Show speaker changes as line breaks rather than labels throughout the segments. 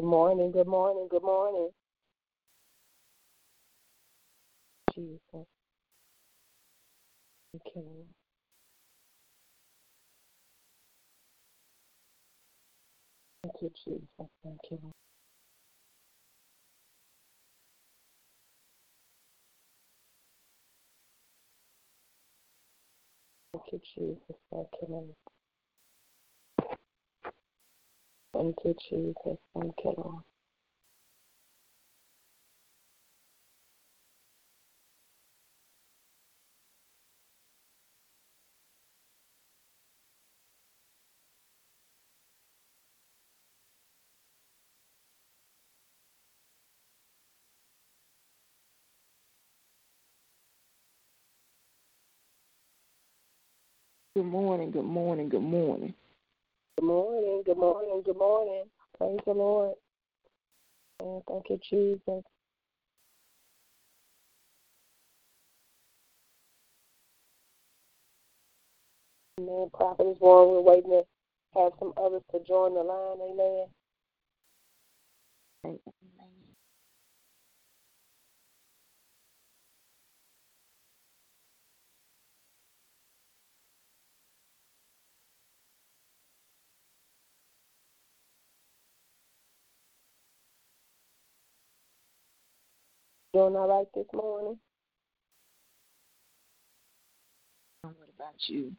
Good morning, good morning, good morning. Jesus. Thank you. Thank you, Jesus. Thank you. Thank you, Jesus. Thank you, Lord. Thank you, Jesus. Thank you, Lord.
Good morning, good morning, good morning.
Good morning, good morning, good morning. Praise the Lord. And thank you, Jesus. Amen. Prophet is one. We're waiting to have some others to join the line. Amen. Doing all right this morning?
What about you?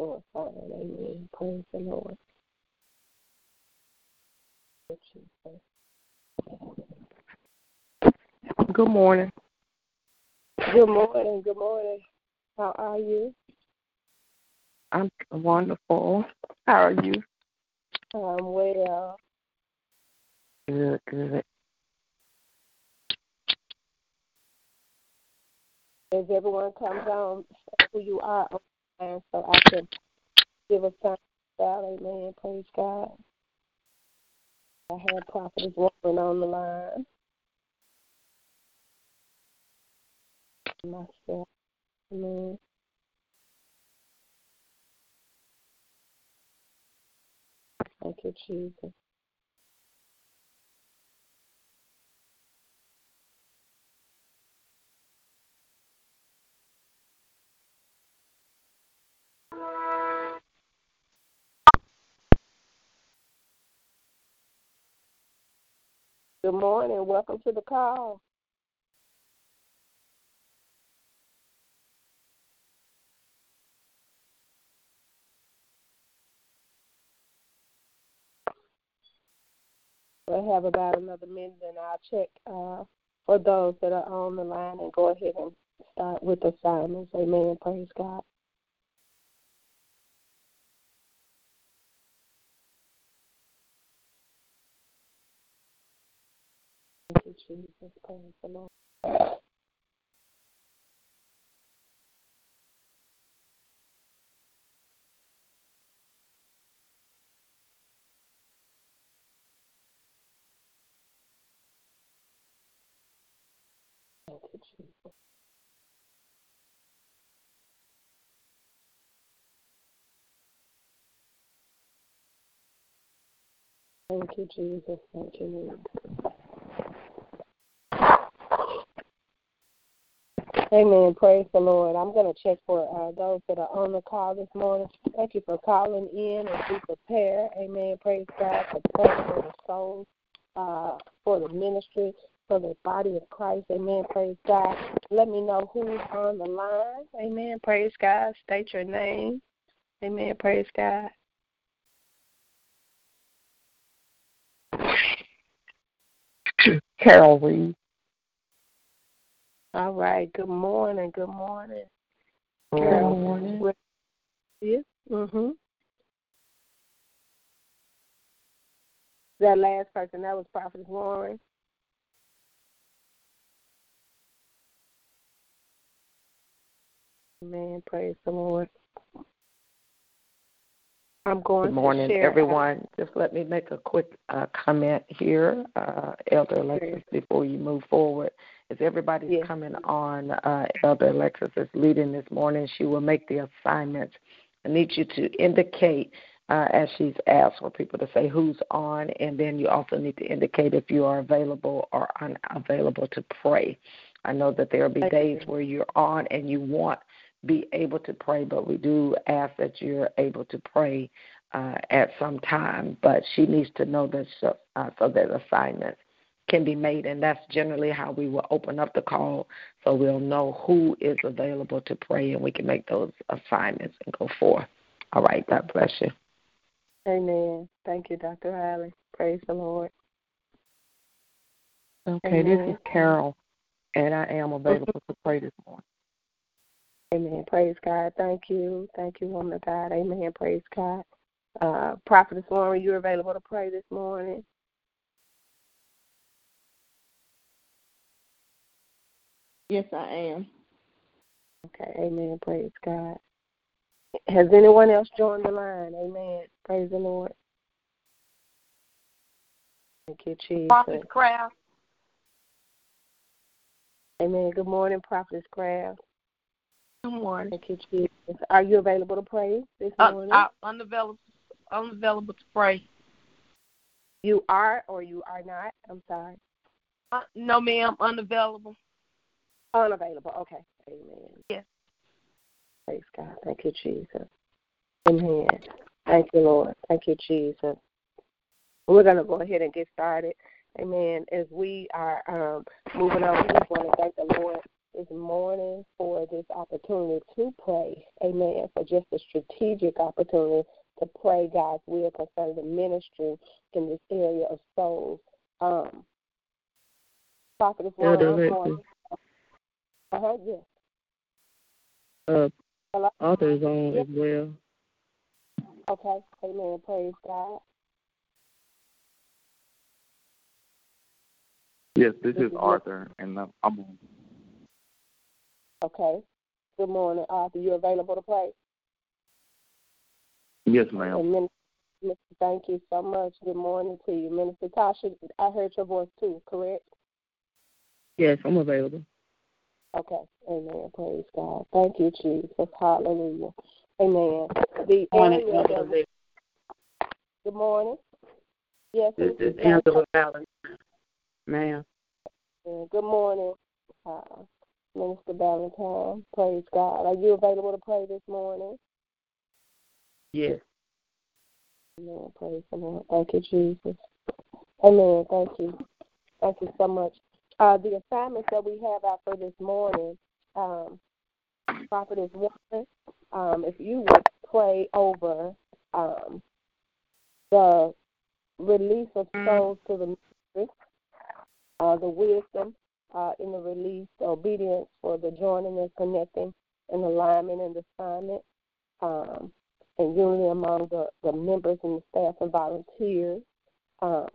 Lord, Father, amen. Praise the Lord. Thank you, Jesus.
Good morning.
Good morning, good morning. How are you?
I'm wonderful. How are you?
I'm well.
Good, good.
As everyone comes on, who you are line so I can give a sign. Amen. Praise God. I have Prophetess Woman on the line. Myself. Amen. Thank you, Jesus. Good morning. Welcome to the call. We'll have about another minute and I'll check uh, for those that are on the line and go ahead and start with the assignments. Amen. Praise God. Thank you, Jesus. Praise the Lord. Thank you, Jesus. Thank you, Jesus. Thank you, Lord. Amen. Praise the Lord. I'm going to check for uh, those that are on the call this morning. Thank you for calling in and be prepared. Amen. Praise God for praying for the souls, uh, for the ministry, for the body of Christ. Amen. Praise God. Let me know who's on the line. Amen. Praise God. State your name. Amen. Praise God.
Carol Reed.
All right. Good morning. Good morning.
Good morning.
Yes. Mhm. That last person, that was Prophet Warren. Amen. Praise the Lord. I'm going
Good morning, everyone. Just let me make a quick uh, comment here, uh, Elder Alexis, before you move forward. As everybody's
Yes.
coming on, uh, Elder Alexis is leading this morning. She will make the assignments. I need you to indicate uh, as she's asked for people to say who's on, and then you also need to indicate if you are available or unavailable to pray. I know that there will be days where you're on and you want be able to pray, but we do ask that you're able to pray uh, at some time. But she needs to know that so, uh, so that assignments can be made, and that's generally how we will open up the call, so we'll know who is available to pray, and we can make those assignments and go forth. All right. God bless you.
Amen. Thank you, Dr. Riley. Praise the Lord.
Okay, Amen. this is Carol, and I am available to pray this morning.
Amen. Praise God. Thank you. Thank you, woman of God. Amen. Praise God. Uh, Prophetess Lauren, you are available to pray this morning?
Yes, I am.
Okay. Amen. Praise God. Has anyone else joined the line? Amen. Praise the Lord. Thank you, Jesus.
Prophet Craft.
Amen. Good morning, Prophet Craft.
Good morning.
Thank you, Jesus. Are you available to pray this
uh,
morning?
Uh, unavailable, unavailable to pray.
You are or you are not? I'm sorry.
Uh, no, ma'am. Unavailable.
Unavailable. Okay. Amen.
Yes.
Praise God. Thank you, Jesus. Amen. Thank you, Lord. Thank you, Jesus. We're going to go ahead and get started. Amen. As we are um, moving on, we just want to thank the Lord this morning for this opportunity to pray. Amen. For just a strategic opportunity to pray God's will concerning the ministry in this area of souls. Um, Prophetess Lauren, uh-huh, yes.
Uh, Hello? Arthur's on yes. as well.
Okay. Amen. Praise God.
Yes, this is Arthur, and I'm on.
Okay. Good morning, Arthur. You available to pray?
Yes, ma'am.
Minister, thank you so much. Good morning to you, Minister Tasha. I heard your voice too. Correct?
Yes, I'm available.
Okay. Amen. Praise God. Thank you, Jesus. Hallelujah. Amen. The
morning,
area Good morning. Yes,
this is Angela Valentine. Ma'am.
Good morning, uh, Minister Valentine. Praise God. Are you available to pray this morning?
Yes.
Amen. Praise the Lord. Thank you, Jesus. Amen. Thank you. Thank you so much. Uh, the assignments that we have out for this morning, um, Prophetess Warren, um, if you would pray over um, the release of souls to the ministry, uh, the wisdom uh, in the release, the obedience for the joining and connecting and alignment and assignment, um, and unity among the, the members and the staff and volunteers. Um,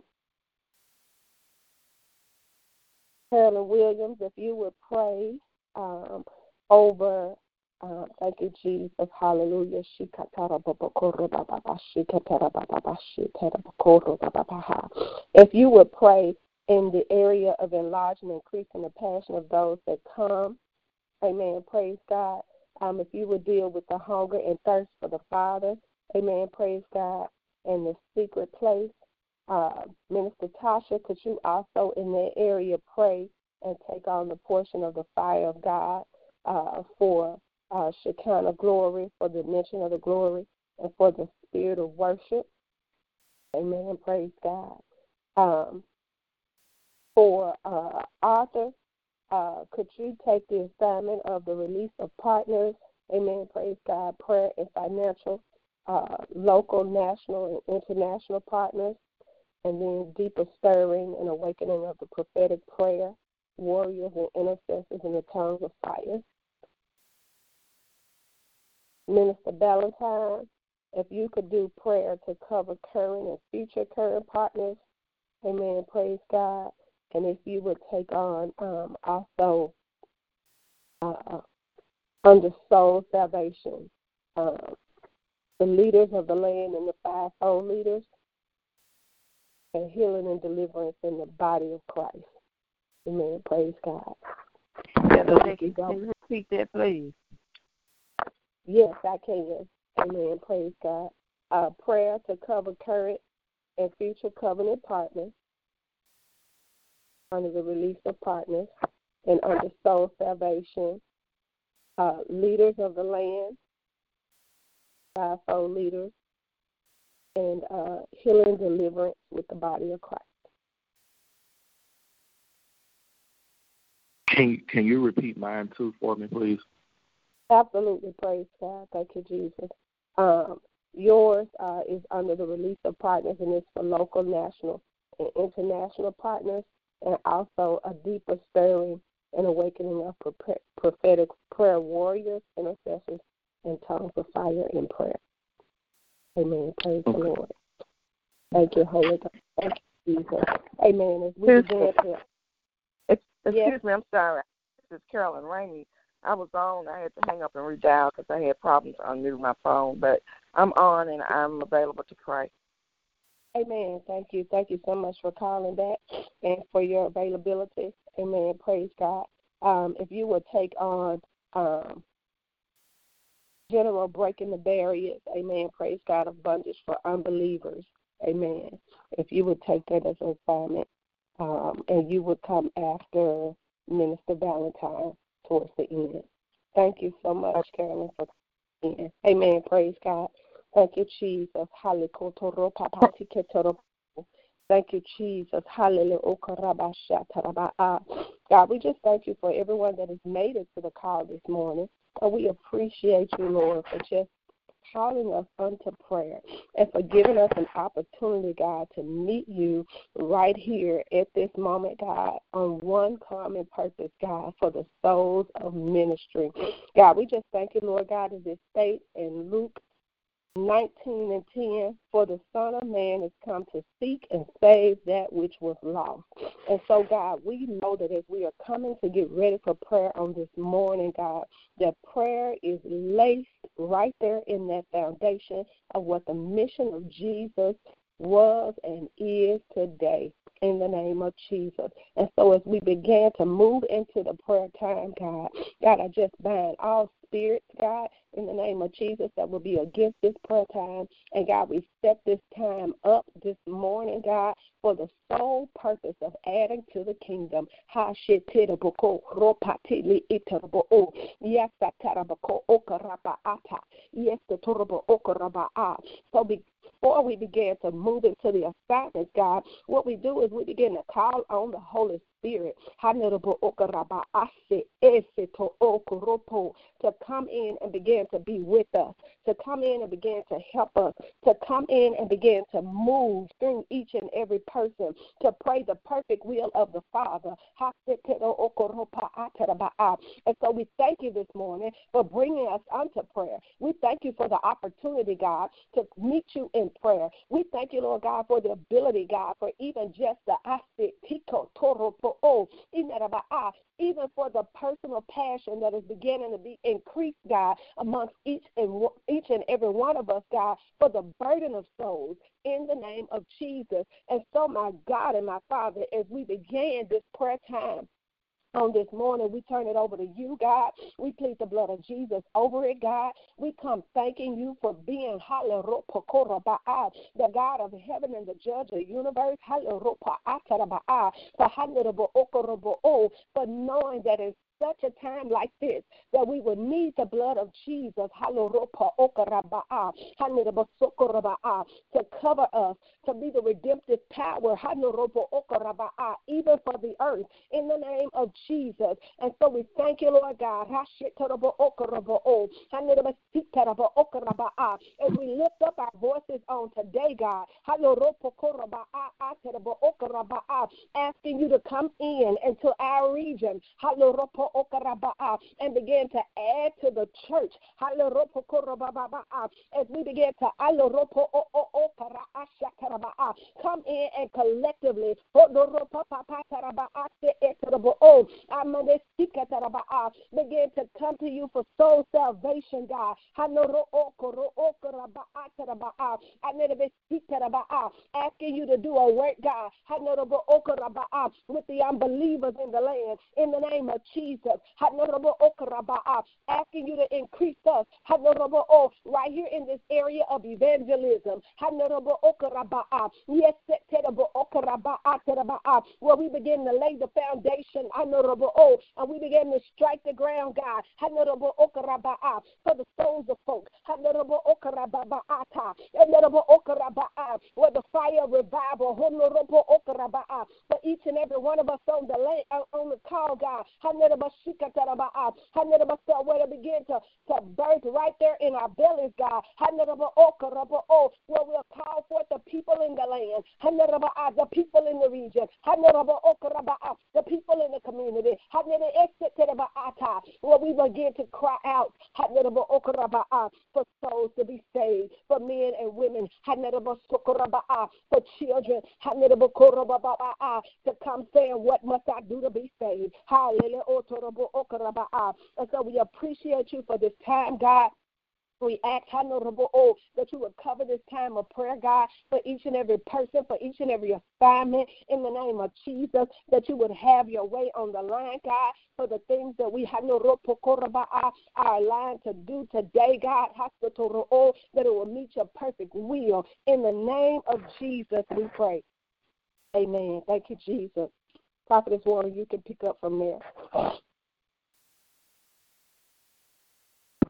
Carolyn Williams, if you would pray um, over, uh, thank you, Jesus, hallelujah. If you would pray in the area of enlarging, increasing the passion of those that come, amen, praise God. Um, if you would deal with the hunger and thirst for the Father, amen, praise God, in the secret place, uh, Minister Tasha, could you also in that area pray and take on the portion of the fire of God uh, for uh, Shekinah glory, for the mention of the glory, and for the spirit of worship? Amen. Praise God. Um, for uh, Arthur, uh, could you take the assignment of the release of partners? Amen. Praise God. Prayer and financial, uh, local, national, and international partners and then deeper stirring and awakening of the prophetic prayer, warriors and intercessors in the tongues of fire. Minister Valentine, if you could do prayer to cover current and future current partners, amen, praise God. And if you would take on um, also uh, under soul salvation, um, the leaders of the land and the five fivefold leaders, and healing and deliverance in the body of Christ. Amen. Praise God.
Thank you. Can you repeat that, please?
Yes, I can. Amen. Praise God. uh, prayer to cover current and future covenant partners under the release of partners and under soul salvation, uh, leaders of the land, fivefold leaders, and uh, healing deliverance with the body of Christ.
Can can you repeat mine too for me, please?
Absolutely, praise God. Thank you, Jesus. Um, yours uh, is under the release of partners, and it's for local, national, and international partners, and also a deeper stirring and awakening of prophetic prayer warriors, intercessors, and tongues of fire in prayer. Amen. Praise okay. the Lord. Thank you, Holy God. Thank you, Jesus. Amen. As we begin to.
Excuse yes. me, I'm sorry. This is Carolyn Rainey. I was on. I had to hang up and redial because I had problems unmuting my phone, but I'm on and I'm available to pray.
Amen. Thank you. Thank you so much for calling back and for your availability. Amen. Praise God. Um, if you would take on um, general breaking the barriers, amen. Praise God of bondage for unbelievers, amen. If you would take that as an assignment, um, and you would come after Minister Valentine towards the end. Thank you so much, Carolyn, for coming in. Amen. Praise God. Thank you, Jesus. Hallelujah. Thank you, Jesus. Hallelujah. God, we just thank you for everyone that has made it to the call this morning. And we appreciate you, Lord, for just calling us unto prayer and for giving us an opportunity, God, to meet you right here at this moment, God, on one common purpose, God, for the souls of ministry. God, we just thank you, Lord God, as it states in Luke 19 and 10 For the Son of Man is come to seek and save that which was lost. And so, God, we know that as we are coming to get ready for prayer on this morning, God, that prayer is laced right there in that foundation of what the mission of Jesus was and is today in the name of Jesus. And so as we began to move into the prayer time, God, God, I just bind all spirits, God, in the name of Jesus that will be against this prayer time. And God, we set this time up this morning, God, for the sole purpose of adding to the kingdom. So be before we begin to move into the assignments, God, what we do is we begin to call on the Holy Spirit to come in and begin to be with us, to come in and begin to help us, to come in and begin to move through each and every person, to pray the perfect will of the Father. And so we thank you this morning for bringing us unto prayer. We thank you for the opportunity, God, to meet you in prayer. We thank you, Lord God, for the ability, God, for even just the even for the passion that is beginning to be increased, God, amongst each and each and every one of us, God, for the burden of souls in the name of Jesus. And so, my God and my Father, as we began this prayer time, on this morning. We turn it over to you, God. We plead the blood of Jesus over it, God. We come thanking you for being the God of heaven and the judge of the universe. For knowing that it's such a time like this that we would need the blood of Jesus to cover us, to be the redemptive power, even for the earth, in the name of Jesus. And so we thank you, Lord God. As we lift up our voices on today, God, asking you to come in into our region and begin to add to the church. As we begin to come in and collectively begin to come to you for soul salvation, God. Asking you to do a work, God, with the unbelievers in the land. In the name of Jesus. Jesus. Oh, uh, asking you to increase us. Oh, right here in this area of evangelism. Where we begin to lay the foundation, oh, and we begin to strike the ground, God, uh, for the souls of folk. Uh, where the fire revival, for each and every one of us on the on the call, God. Where to begin to, to birth right there in our bellies, God. Oh, oh, where we'll call forth the people in the land, ah, the people in the region, oh, the people in the community. Where we begin to cry out for souls to be saved, for men and women, for children to come What must I do to be saved? Hallelujah. Uh, and so we appreciate you for this time, God. We ask, oh, that you would cover this time of prayer, God, for each and every person, for each and every assignment, in the name of Jesus, that you would have your way on the line, God, for the things that we have our line to do today, God, that it will meet your perfect will. In the name of Jesus, we pray. Amen. Thank you, Jesus. Prophetess Warner, you can pick up from there.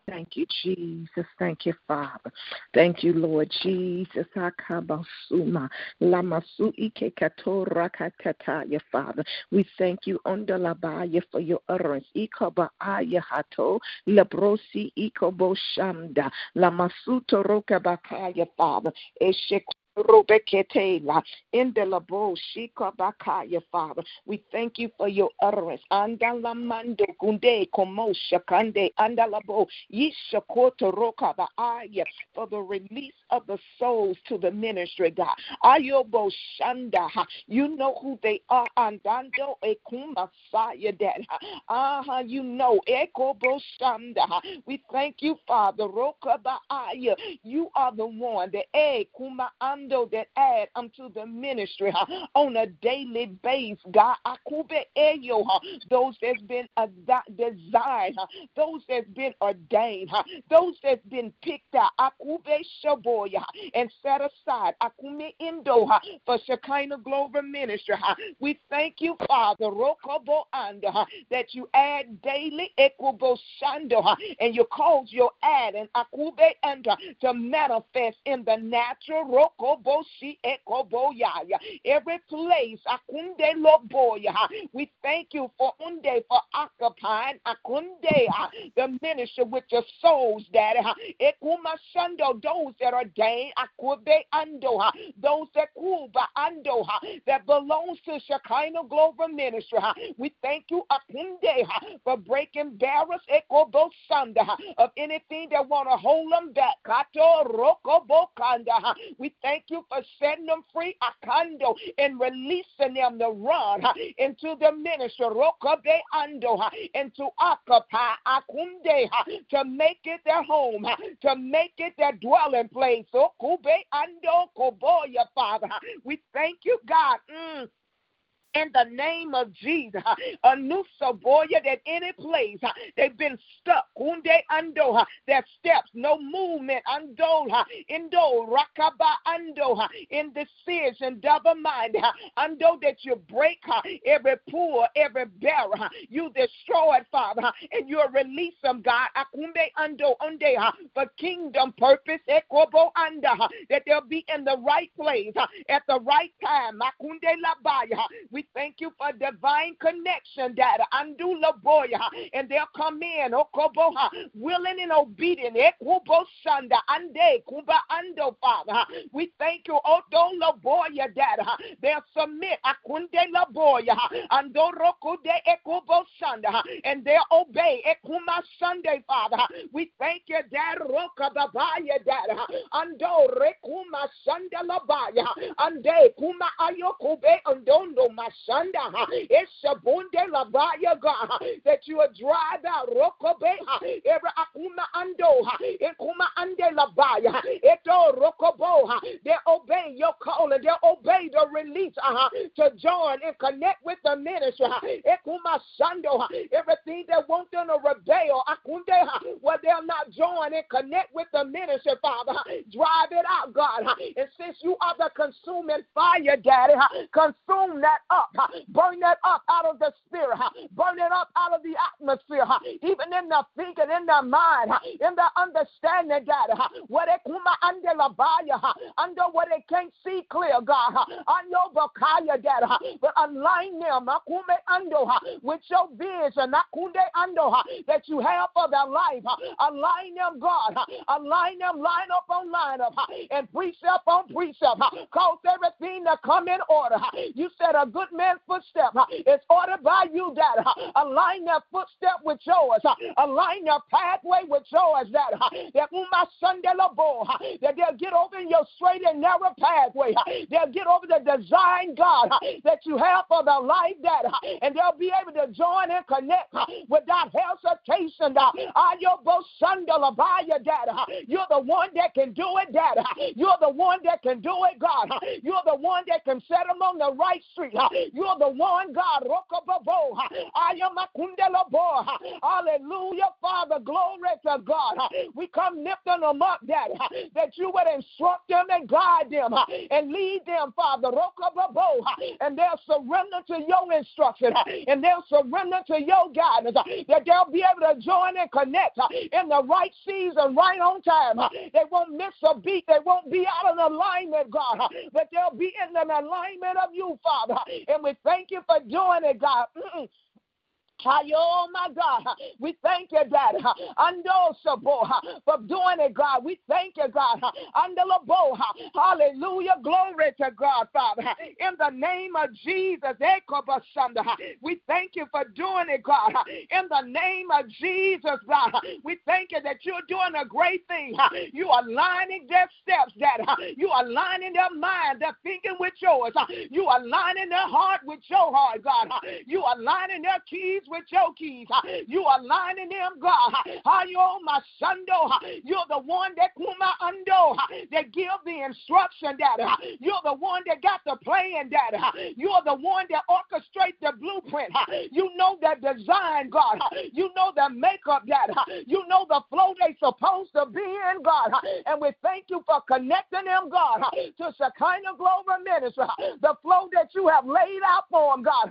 Thank you, Jesus. Thank you, Father. Thank you, Lord Jesus. Akabasuma. Lamasu ike katora katata, Father. We thank you under labaya for your utterance. Ikaba hato. Labrosi ikobo shamda. Lamasuto toroka bakaya, Father. Eshek Robeketela, Indelabo, Shika Bakaya, Father. We thank you for your utterance. Andalamando Gunde, Komosha Kande, Andalabo, Yishakoto Roka Baaya, for the release of the souls to the ministry, God. Ayobo Shanda, you know who they are. Andando Ekumasaya, Dad. Ah, you know, Ekobo Shanda. We thank you, Father. Roka Baaya. You are the one, the Ekuma That add unto the ministry on a daily basis, God. Akube Eyo, those that's been a designed, those that's been ordained, those that's been picked out. Akube Shabo and set aside Akume Indo for Shekinah Global Ministry. We thank you, Father, Rokobo Anda, that you add daily Equabo Shando and you cause your add and Akube Anda to manifest in the natural Rokobo Every place Akunde Loboya. We thank you for Unde for occupying Akunde the ministry with your souls, Daddy. Ekuma Shando, those that are ordained, akube ando, those that kuba ando, that belongs to Shekinah Global Ministry. We thank you, akunde, for breaking barriers, ekobo sanda, of anything that want to hold them back. Kato rokobo kanda. We thank you for setting them free, akando, and releasing them to run into the ministry, rokobe ando, and to occupy akunde, to make it their home, to make it their dwelling place. So kube ando koboya, Father. We thank you, God. Mm in the name of Jesus. A new saboya that any place uh, they've been stuck. Kunde ando their steps, no movement. Ando indo rakaba ando indecision, double mind. Uh, ando that you break uh, every poor, every barrier. You destroy it, Father, and you release them, God. Akumbe ando unde for kingdom purpose. Ekobo anda that they'll be in the right place at the right time. Makunde labaya. We thank you for divine connection, Dad. Andula boya, and they'll come in, oh, Okoboha, willing and obedient. Eh? Ekubo Sanda, Ande, Kuba Ando, Father. We thank you, oh, Odola boya, Dad. They'll submit, Akunde la boya, Andoroko de Ekubo Sanda, and they'll obey, eh, Ekuma Sunday, Father. We thank you, Dad, Roka Babaya, Dad. Ando Rekuma Sanda Labaya, Ande Kuma Ayokube, Andondo Masanda, Eshabunde Labaya, God, that you will drive out Rokobe, every Akuma Ando, Ekuma Ande Labaya, Eto Rokobo, they obey your call and they obey the release uh, to join and connect with the ministry. Everything that wants them to rebel, Akunde, where they'll not join and connect with the ministry, Father, drive it out, God. And since you are the consuming fire, Daddy, consume that up, burn that up out of the spirit, burn it up out of the atmosphere, even in the thinking, in the mind, in the understanding, Daddy, what they kuma under la under what they can't see clear, God, on your bakaya, Daddy, but align them, under with your vision, under that you have for their life, align them, God, align them, line up on line up, and precept on precept, cause everything to come in order. You said a good man's footstep is ordered by you, Dad. Align that footstep with yours, align your pathway with yours, Dad. That my son, that they'll get over your straight and narrow pathway. They'll get over the design, God, that you have for their life, Dad, and they'll be able to join and connect without hesitation. Are your Sunday by your Dad? You're the one that can do it, Dad. You're the one that can do it, God. You're the one that can set them on the right street. You're the one, God. I am a kundelo Hallelujah, Father. Glory to God. We come lifting them up, Dad, that you would instruct them and guide them and lead them, Father. And they'll surrender to your instruction and they'll surrender to your guidance, that they'll be able to join and connect in the right season, right on time. They won't miss a beat, they won't be out of alignment, God, but they'll be in an alignment of you, Father. And we thank you for doing it, God. Mm-mm. Oh my God, we thank you, God. Ando for doing it, God. We thank you, God. Andalabo, hallelujah, glory to God, Father. In the name of Jesus, eh, we thank you for doing it, God. In the name of Jesus, God, we thank you that you're doing a great thing. You are lining their steps, Dad. You are lining their mind, their thinking with yours. You are lining their heart with your heart, God. You are lining their keys with your keys. You are lining them, God. My shundo. You're the one that kuma undo that give the instruction, Daddy. You're the one that got the plan, Daddy. You're the one that orchestrate the blueprint. You know the design, God. You know the makeup, Daddy. You know the flow they supposed to be in, God. And we thank you for connecting them, God, to Shekinah Glory Ministry. The flow that you have laid out for them, God.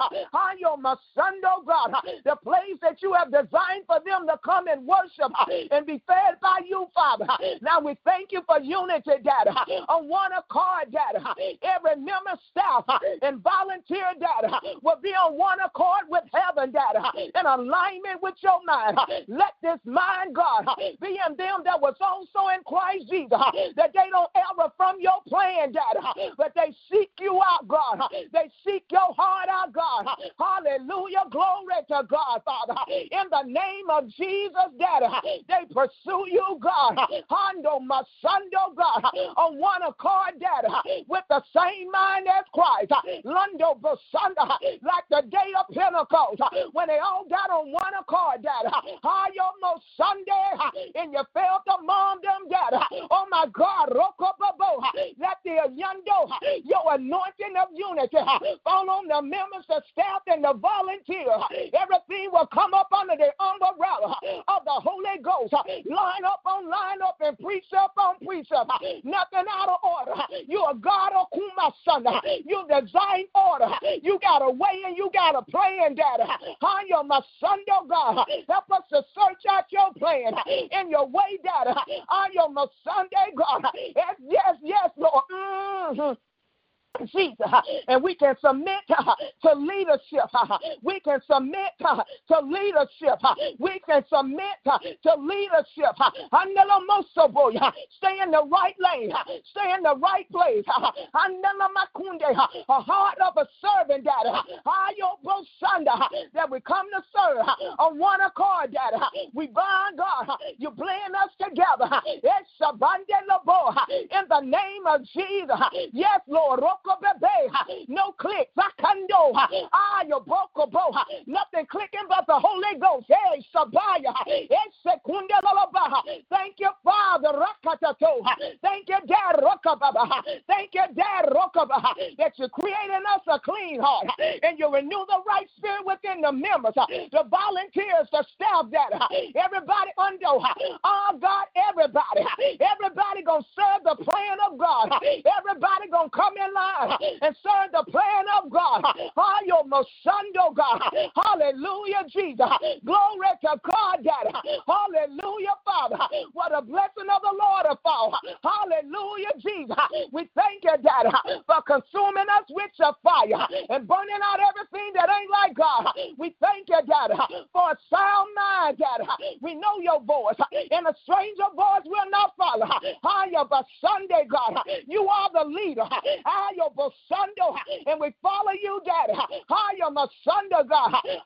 You're my son, God the place that you have designed for them to come and worship uh, and be fed by you, Father. Uh, now we thank you for unity, Dad, uh, on one accord, Dad. Every member, staff, and volunteer, Dad, will be on one accord with heaven, Dad, in alignment with your mind. Let this mind, God, be in them that was also in Christ Jesus, that they don't ever from your plan, Dad, but they seek you out, God. They seek your heart out, God. Hallelujah. Glory to God, Father. In the name of Jesus, Daddy, they pursue you, God. Hondo, Masando, God, on one accord, Daddy, with the same mind as Christ. Lundo, Basanda, like the day of Pentecost, when they all got on one accord, Daddy. Hayomo Sunday, and you felt among them, Daddy. Oh my God, Rokobabo, let the Yando, your anointing of unity, fall on the members, the staff, and the volunteer. Every everything will come up under the umbrella of the Holy Ghost. Line up on line up and precept on precept. Nothing out of order. You are God of Kuma son. You design order. You got a way and you got a plan, Daddy. You're my son, God. Help us to search out your plan in your way, Daddy. You're my Sunday, God. Yes, yes, yes, Lord. Mm-hmm. Jesus, uh, and we can submit uh, to leadership. Uh, we can submit to leadership. We can submit to leadership. Stay in the right lane. Stay in the right place. A heart of a servant, Daddy. That we come to serve on one accord, Daddy. We bind God. You blend us together. In the name of Jesus. Yes, Lord. No click. Zakando. Ah, your boko bo. Nothing clicking but the Holy Ghost. Hey, Sabaya. Thank you, Father. Thank you, Dad. Thank you, Dad, that you're creating us a clean heart and you renew the right spirit within the members, the volunteers, the staff that everybody under, oh God, everybody, everybody gonna serve the plan of God. Everybody gonna come in line and serve the plan of God. Hallelujah Sunday oh God. Hallelujah, Jesus. Glory to God, Daddy. Hallelujah, Father. What a blessing of the Lord to fall. Hallelujah, Jesus. We thank you, Daddy, for consuming us with your fire and burning out everything that ain't like God. We thank you, Daddy, for a sound mind, Daddy. We know your voice, and a stranger voice will not follow. Higher, but Sunday, God, you are the leader. Sunday, and we follow you, Daddy.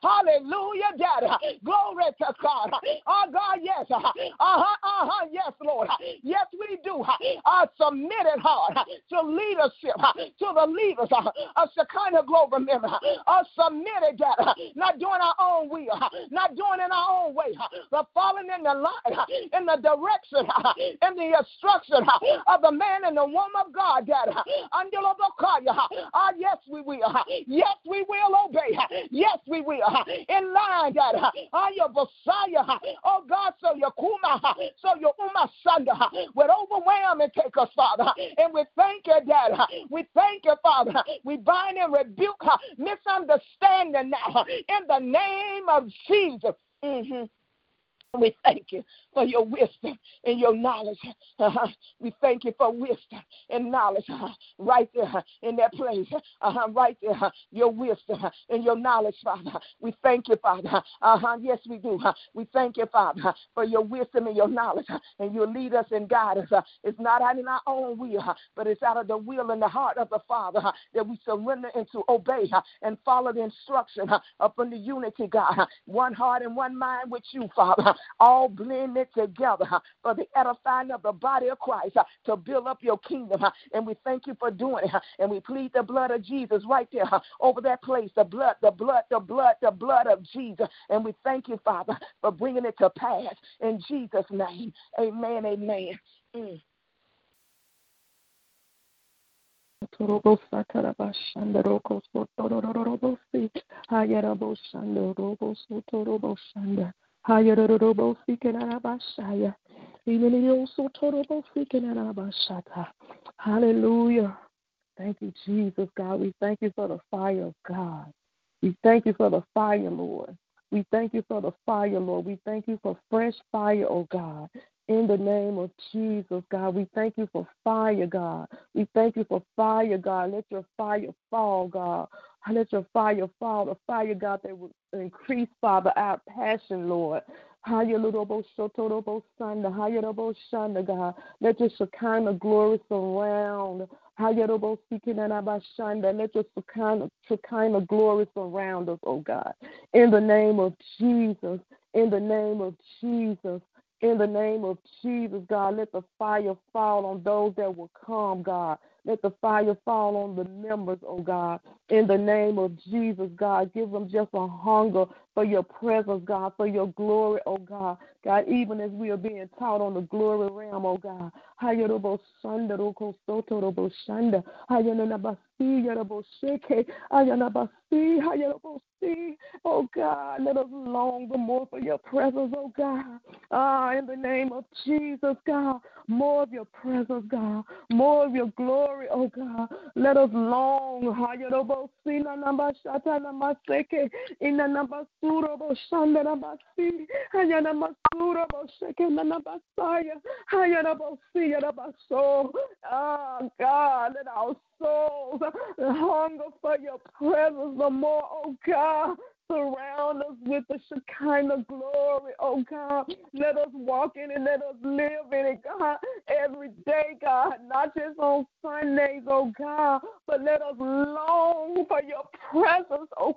Hallelujah, Daddy. Glory to God. Oh, God, yes. Uh huh, uh huh, yes, Lord. Yes, we do. I submitted heart to leadership, to the leaders of Shekinah Global Member. I submitted that, not doing our own will, not doing it our own way, but following in the line, in the direction, in the instruction of the man and the woman of God, Dad. Ah, yes, we will. Yes, we will obey. Yes, we will. In line, Dad. Ah, your Messiah. Oh, God, so your Kuma, so your Uma Sanda would overwhelm and take us, Father. And we thank you, Dad. We thank you, Father. We bind and rebuke misunderstanding now in the name of Jesus. Mm-hmm. We thank you for your wisdom and your knowledge. Uh-huh. We thank you for wisdom and knowledge uh-huh. right there uh-huh, in that place. Uh-huh. uh-huh right there, uh-huh, your wisdom and your knowledge, Father. We thank you, Father. Uh-huh. Yes, we do. We thank you, Father, for your wisdom and your knowledge. And you lead us and guide us. It's not out in our own will, but it's out of the will and the heart of the Father that we surrender and to obey and follow the instruction upon the unity, God. One heart and one mind with you, Father all blended together for the edifying of the body of Christ to build up your kingdom. And we thank you for doing it. And we plead the blood of Jesus right there over that place. The blood, the blood, the blood, the blood of Jesus. And we thank you, Father, for bringing it to pass in Jesus' name. Amen. Amen. Mm.
Hallelujah. Thank you, Jesus, God. We thank you for the fire of God. We thank you for the fire, Lord. We thank you for the fire, Lord. We thank you for fresh fire, oh God. In the name of Jesus, God, we thank you for fire, God. We thank you for fire, God. Let your fire fall, God. Let your fire fall, the fire, God, that will increase, Father, our passion, Lord. God. Let your Shekinah glory surround. Let your Shekinah, Shekinah glory surround us, oh God. In the name of Jesus. In the name of Jesus. In the name of Jesus, God, let the fire fall on those that will come, God. Let the fire fall on the members, oh God. In the name of Jesus, God, give them just a hunger for your presence, God, for your glory, oh God. God, even as we are being taught on the glory realm, oh God. Oh God, let us long the more for your presence, oh God. Ah, in the name of Jesus, God, more of your presence, God, more of your glory, oh God. Let us long. In the number Masura Boshanda Nabasi, Hayana Masura Bosheke Nanabasaya, Hayana Bosia Nabaso. Ah, God, let our souls hunger for your presence the more, oh God. Surround us with the Shekinah glory, oh God. Let us walk in it, let us live in it, God, every day, God, not just on Sundays, oh God, but let us long for your presence, oh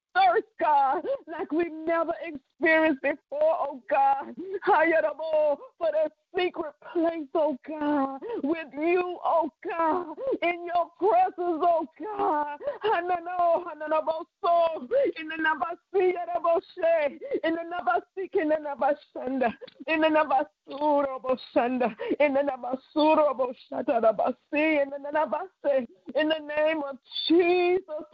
thirst, God, like we've never experienced before, oh God. For that secret place, oh God, with you, oh God, in your presence, oh God. In the Nabasi, in the Nabasi, in the Nabashanda, in the Nabasuro Boshanda, in the Nabasuro Boshata Nabasi, in the Nabase, in the name of Jesus,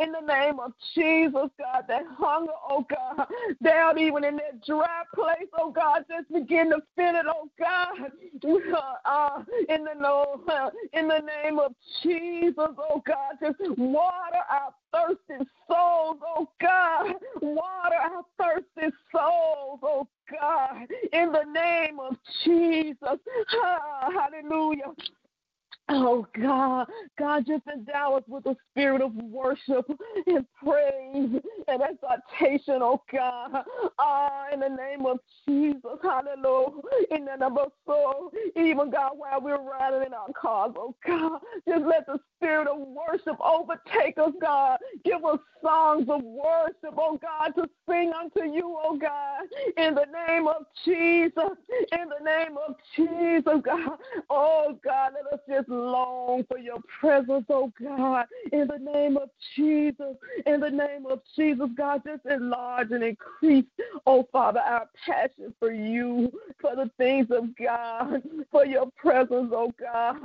in the name of Jesus, God, that hunger, oh God, down even in that dry place, oh God, just begin feel it, oh God, uh, in the uh, in the name of Jesus, oh God, just water our thirsty souls, oh God, water our thirsty souls, oh God, in the name of Jesus, hallelujah. Oh God, God, just endow us with the spirit of worship and praise and exaltation, oh God. Ah, in the name of Jesus, hallelujah. In the name of soul, even God, while we're riding in our cars, oh God, just let the spirit of worship overtake us, God. Give us songs of worship, oh God, to sing unto you, oh God. In the name of Jesus, in the name of Jesus, God. Oh God, let us just long for your presence, oh God, in the name of Jesus. In the name of Jesus, God, just enlarge and increase, oh Father, our passion for you, for the things of God, for your presence, oh God.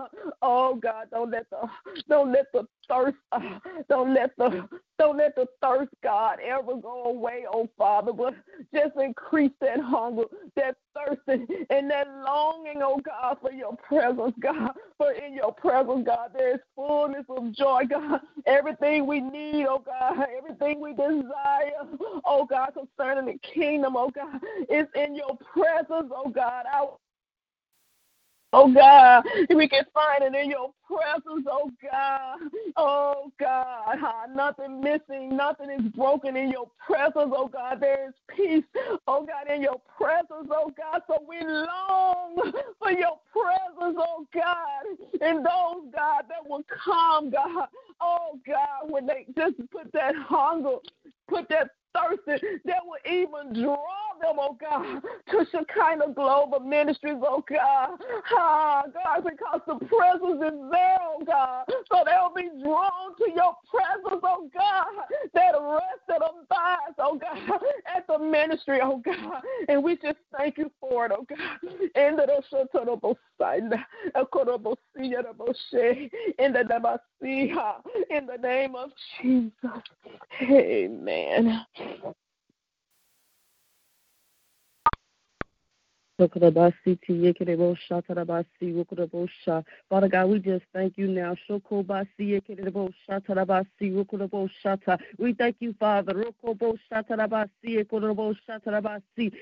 Oh God, don't let the don't let the thirst, uh, don't let the don't let the thirst, God, ever go away, oh Father, but just increase that hunger, that thirst, and that longing, oh God, for your presence, God. For in your presence, God, there is fullness of joy, God. Everything we need, oh God, everything we desire, oh God, concerning the kingdom, oh God, is in your presence, oh God. Our Oh God, we can find it in your presence, oh God. Oh God, nothing missing, nothing is broken in your presence, oh God. There is peace, oh God, in your presence, oh God. So we long for your presence, oh God. And those, God, that will come, God. Oh God, when they just put that hunger, put that thirsty that will even draw them, oh God, to Shekinah Global Ministries, oh God. Ah, God, because the presence is there, oh God. So they'll be drawn to your presence, oh God, that rest of abides, oh God, at the ministry, oh God. And we just thank you for it, oh God. In the name of Jesus. Amen.
Father God, we just thank you now. We thank you, Father.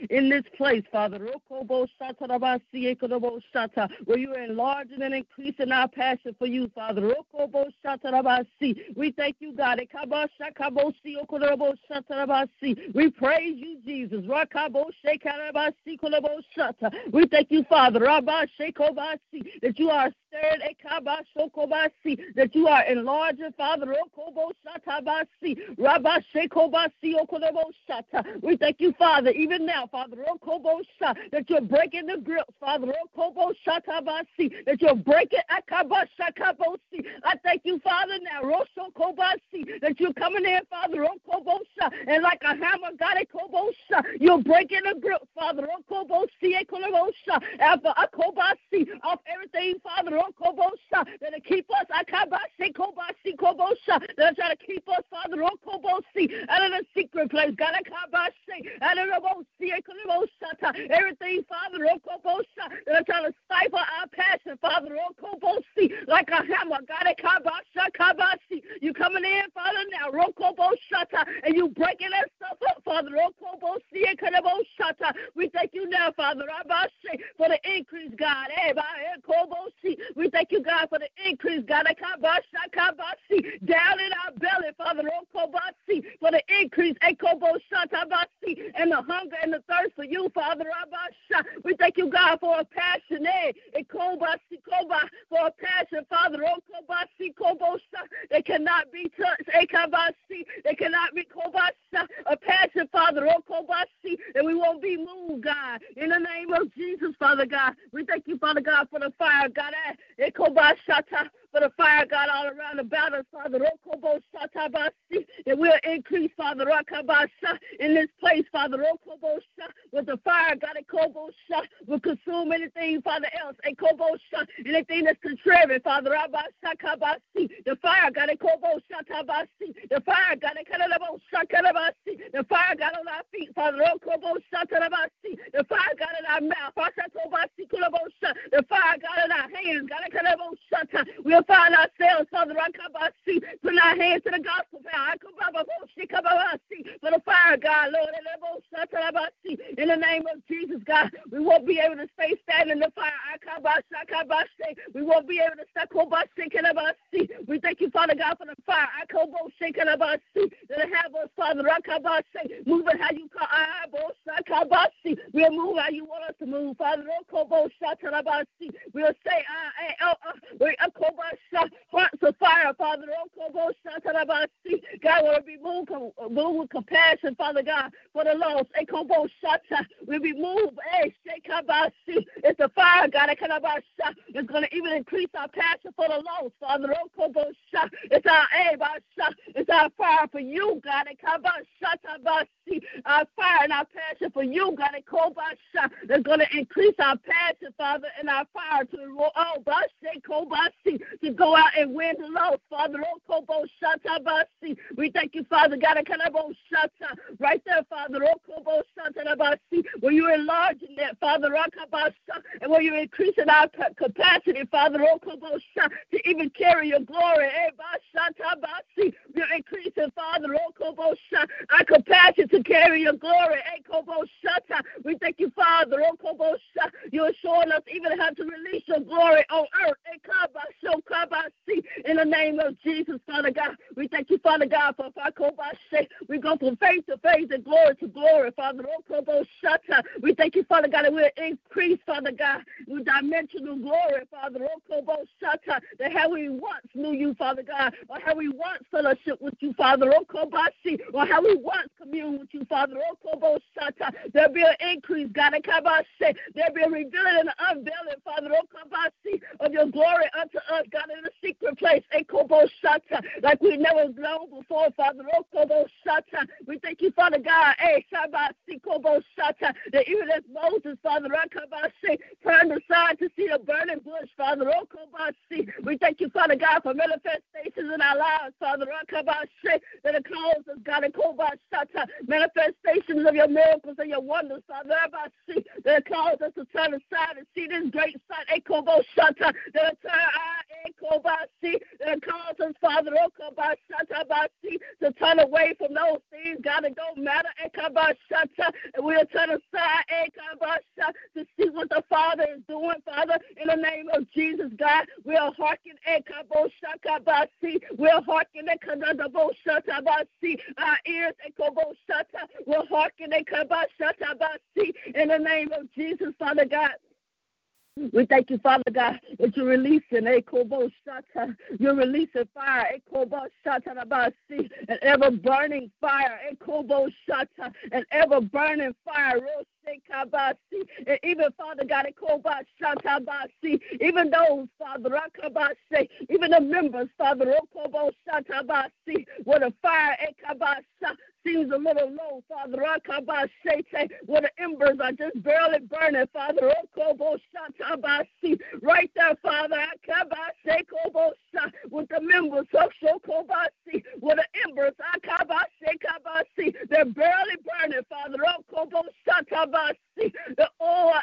In this place, Father, where you are enlarging and increasing our passion for you, Father. We thank you, God. We praise you, Jesus. We thank you, Father, Rabbi Shekobasi, that you are that you are enlarging, Father. We thank you, Father, even now, Father, that you're breaking the grip, Father, that you're breaking. I thank you, Father, now, that you're coming in, Father, and like a hammer, God, you're breaking the grip, Father, off everything, Father, Okobosha, that'll keep us. Akabasi Kobasi Kobosha, that'll try to keep us, Father, Okobosi, out of the secret place, God Akabasi, out of the Bosi, everything, Father, Okobosha, that'll try to stifle our passion, Father, Okobosi, like a hammer, God Akabasha Kabasi, You coming in, Father, now. Rokobo Shata. And you breaking that stuff up, Father. Rokobo Siekabo Shata. We thank you now, Father, Rabashe, for the increase, God. Eh, we thank you, God, for the increase, God. Down in our belly, Father, for the increase, and the hunger and the thirst for you, Father. We thank you, God, for a passion, eh, for a passion, Father, they cannot be touched, they cannot be a passion, Father, and we won't be moved, God. In the name of Jesus, Father God, we thank you, Father God, for the fire, God, eh, for the fire, God, all around about us, Father. That we'll increase, Father, in this place, Father. With the fire, God, will consume anything, Father, else. Anything that's contrary, Father. The fire, God, the fire, God, the fire, God, on our feet, Father. The fire, God, in our mouth. The fire, God, in our hands. We We'll find ourselves, Father, putting our hands to the gospel. I Shakabasi for the fire, God, Lord, And I won't shut sea. in the name of Jesus, God, we won't be able to stay standing in the fire. I cabashaka bash. We won't be able to stay. We thank you, Father God, for the fire. That have us, Father, moving how you call. We'll move how you want us to move, Father. We'll say, hearts of fire, Father. God, will be moved, moved with compassion, Father God, for the lost. We'll be moved. It's the fire, God. It's going to even increase our passion for the lost, Father. It's our it's our fire for you, God. Our fire and our passion for you, God. It's going to increase our passion, Father, and our fire to oh, to go out and win the lost, Father. Oh, Okobo Shatabasi we thank you, Father God. Right there, Father. Oh, Okobo Shata Basi. Where you're enlarging that, Father. Oh, and where you're increasing our capacity, Father. Okobo Shata, to even carry your glory. Eh, you're increasing, Father. Okobo Shata, our capacity to carry your glory. Eh, we thank you, Father. Okobo Shata. You're showing us even how to release your glory on earth. In the name of Jesus, Father God, we thank you, Father God, for we go from faith to faith and glory to glory, Father. Oh, we thank you, Father God, that we'll increase, Father God, with dimensional glory, Father. Oh, that how we once knew you, Father God, or how we once fellowship with you, Father. Oh, Okobashi, or how we once commune with you, Father. There'll be an increase, God. There'll be a revealing and an unveiling, Father, of your glory unto us, God, in the secret place. Like we never known before, Father. We thank you, Father God. Eh, that even as Moses, Father, turned aside to see a burning bush, Father. We thank you, Father God, for manifestations in our lives, Father. That it calls us, God, manifestations of your miracles and your wonders, Father. That it calls us to turn aside and see this great sight. That it turn that cause us, Father, oh, to turn away from those things, God, that don't matter. Eh, and we'll turn aside eh, to see what the Father is doing, Father, in the name of Jesus, God. We'll hearken. Eh, we'll hearken. Our ears we'll hearken. In the name of Jesus, Father God. We thank you, Father God, that you're releasing a kobo shata. You're releasing fire, eh, a eh, kobo shata an ever burning fire, a kobo shata, an ever burning fire, and even Father God, a Kabasi, even those, Father, even the members, Father, where the fire seems a little low, Father, where the embers are just barely burning, Father, oh, right there, Father, with the members, of Shokobashi, where the embers, they're barely burning, Father, oh, the oil,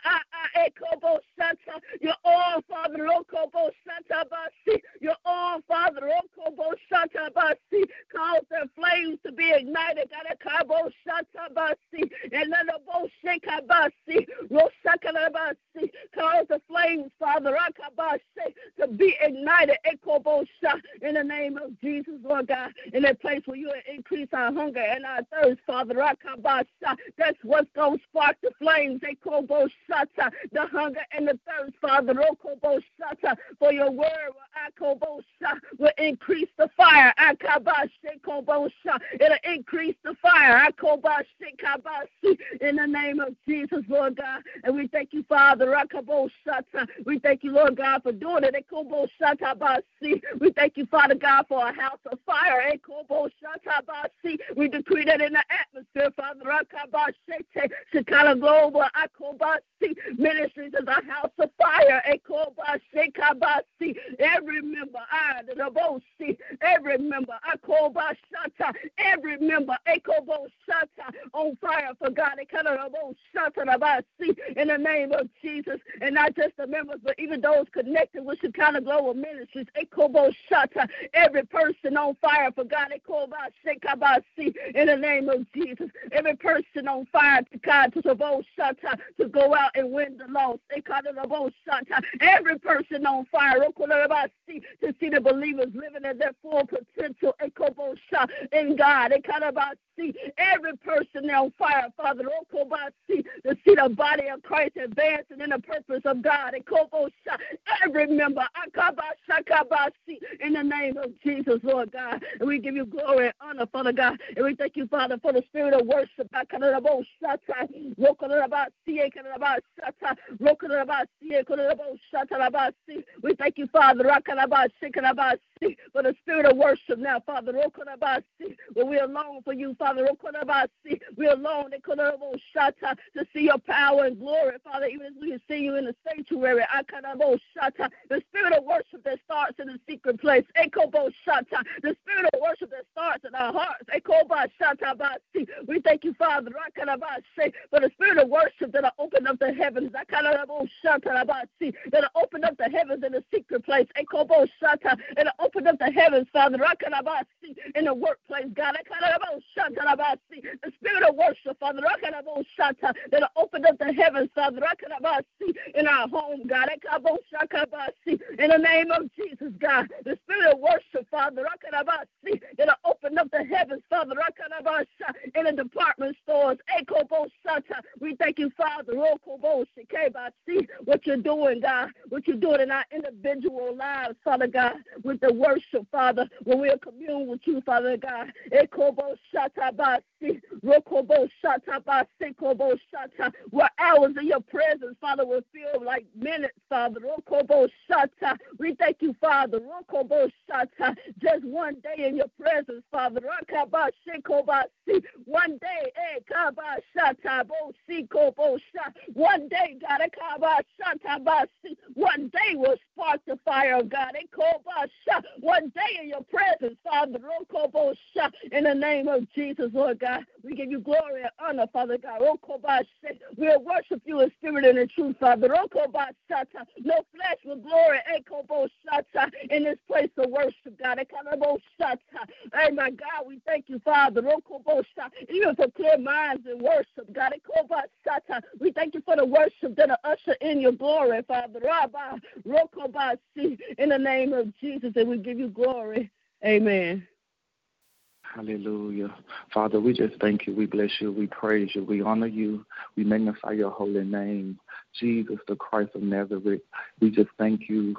your oil, Father, oh, oko bo shatabasi. your oil, Father, oko bo shatabasi, Cause their flames to be ignited. And Cause the flames, Father, to be ignited. In the name of Jesus, Lord God, in that place where you increase our hunger and our thirst, Father. That's what's going to spark the flames. The hunger and the thirst, Father. For your word will increase the fire. It'll increase the fire. In the name of Jesus, Lord God. And we thank you, Father. We thank you, Lord God, for doing it. We thank you, Father God, for a house of fire. We decree that in the atmosphere, Father. Shekinah Global Ministries is a house of fire. Every member, every member, every member, on fire for God. In the name of Jesus, and not just the members, but even those connected with Shekinah Global Ministries. Every person on fire for God. In the name of Jesus, every person on fire to God to to go out and win the lost. Every person on fire to see the believers living at their full potential in God. See every person on fire, Father, oh, to see the body of Christ advancing in the purpose of God. Every member, in the name of Jesus, Lord God. And we give you glory and honor, Father God. And we thank you, Father, for the spirit of worship. We thank you, Father, for the spirit of worship now, Father. When we are alone for you, Father. Oh, we are alone to see your power and glory, Father, even as we can see you in the sanctuary. The spirit of worship that starts in the secret place. The spirit of worship that starts in our hearts. We thank you, Father, for the spirit of worship that open up the heavens. That I open up the heavens in the secret place. And open up the heavens, Father, in the workplace, God. The spirit of worship, Father, that open up the heavens, Father, in our home, God. In the name of Jesus, God. The spirit of worship, Father, that open up the heavens, Father, in the department stores. We thank you, Father, what you're doing, God, what you're doing in our individual lives, Father God, with the worship, Father, when we are commune with you, Father God. Where hours in your presence, Father, will feel like minutes, Father. We thank you, Father. Just one day in your presence, Father. One day, eh, one day, God, kaba shatabasi, one day will spark the fire of God. One day in your presence, Father. In the name of Jesus, Lord God, we give you glory and honor, Father God. Oh, we'll worship you in spirit and in truth, Father. Oh, no flesh will glory eh, in this place of worship, God. Eh, hey, my God, we thank you, Father. Oh, even for clear minds and worship, God. Eh, we thank you for the worship that are usher in your glory, Father. In the name of Jesus, and we give you glory. Amen.
Hallelujah. Father, we just thank you. We bless you. We praise you. We honor you. We magnify your holy name. Jesus, the Christ of Nazareth. We just thank you.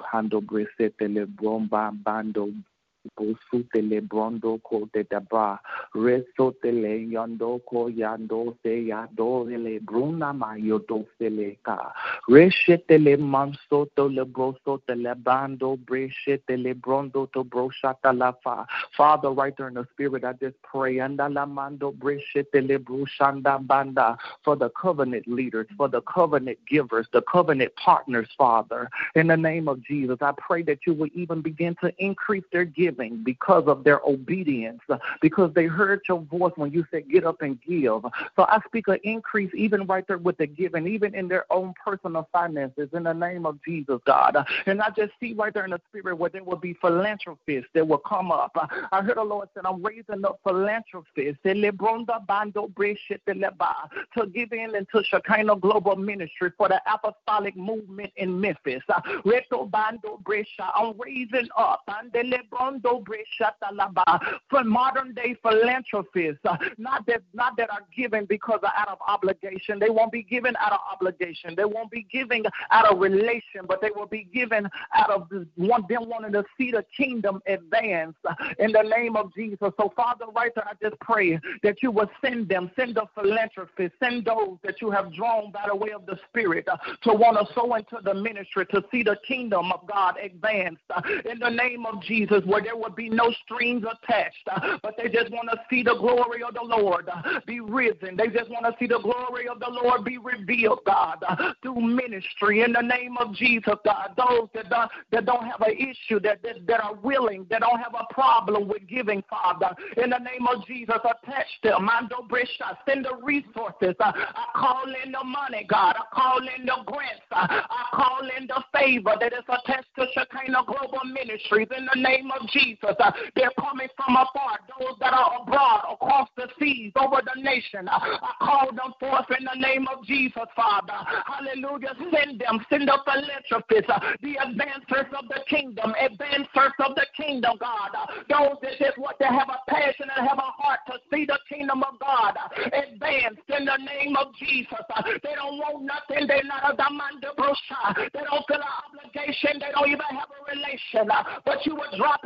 Busutele brondo ko de daba resotele yando ko yando se yadorele bruna mayo dosele ka reshetele mansoto le brosotele bando breshetele brondo to broshata la fa Father there in the spirit I just pray anda la mando breshetele brushanda banda for the covenant leaders for the covenant givers the covenant partners Father. In the name of Jesus I pray that you will even begin to increase their gifts giving, because of their obedience, because they heard your voice when you said, Get up and give. So I speak an increase even right there with the giving, even in their own personal finances, in the name of Jesus, God. And I just see right there in the spirit where there will be philanthropists that will come up. I heard the Lord said, I'm raising up philanthropists to give in into Shekinah Global Ministry for the apostolic movement in Memphis. I'm raising up for modern day philanthropists, not that not that are given because of out of obligation. They won't be given out of obligation. They won't be giving out of relation, but they will be given out of them wanting to see the kingdom advance in the name of Jesus. So Father, right there, I just pray that you will send them, send the philanthropists, send those that you have drawn by the way of the Spirit uh, to want to sow into the ministry, to see the kingdom of God advance uh, in the name of Jesus, where there will be no strings attached, uh, but they just want to see the glory of the Lord uh, be risen. They just want to see the glory of the Lord be revealed, God, uh, through ministry in the name of Jesus, God. Those that don't, that don't have an issue, that, that, that are willing, that don't have a problem with giving, Father, in the name of Jesus, attach them. Mando Brescia, send the resources. I call in the money, God. I call in the grants. I call in the favor that is attached to Shekinah Global Ministries in the name of Jesus. Uh, they're coming from afar, those that are abroad, across the seas, over the nation. Uh, I call them forth in the name of Jesus, Father. Hallelujah. Send them, send the philanthropists, uh, the advancers of the kingdom, advancers of the kingdom, God. Uh, those that just want to have a passion and have a heart to see the kingdom of God uh, advance in the name of Jesus. Uh, they don't want nothing. They're not a demand They don't feel an obligation. They don't even have a relation. But you will drop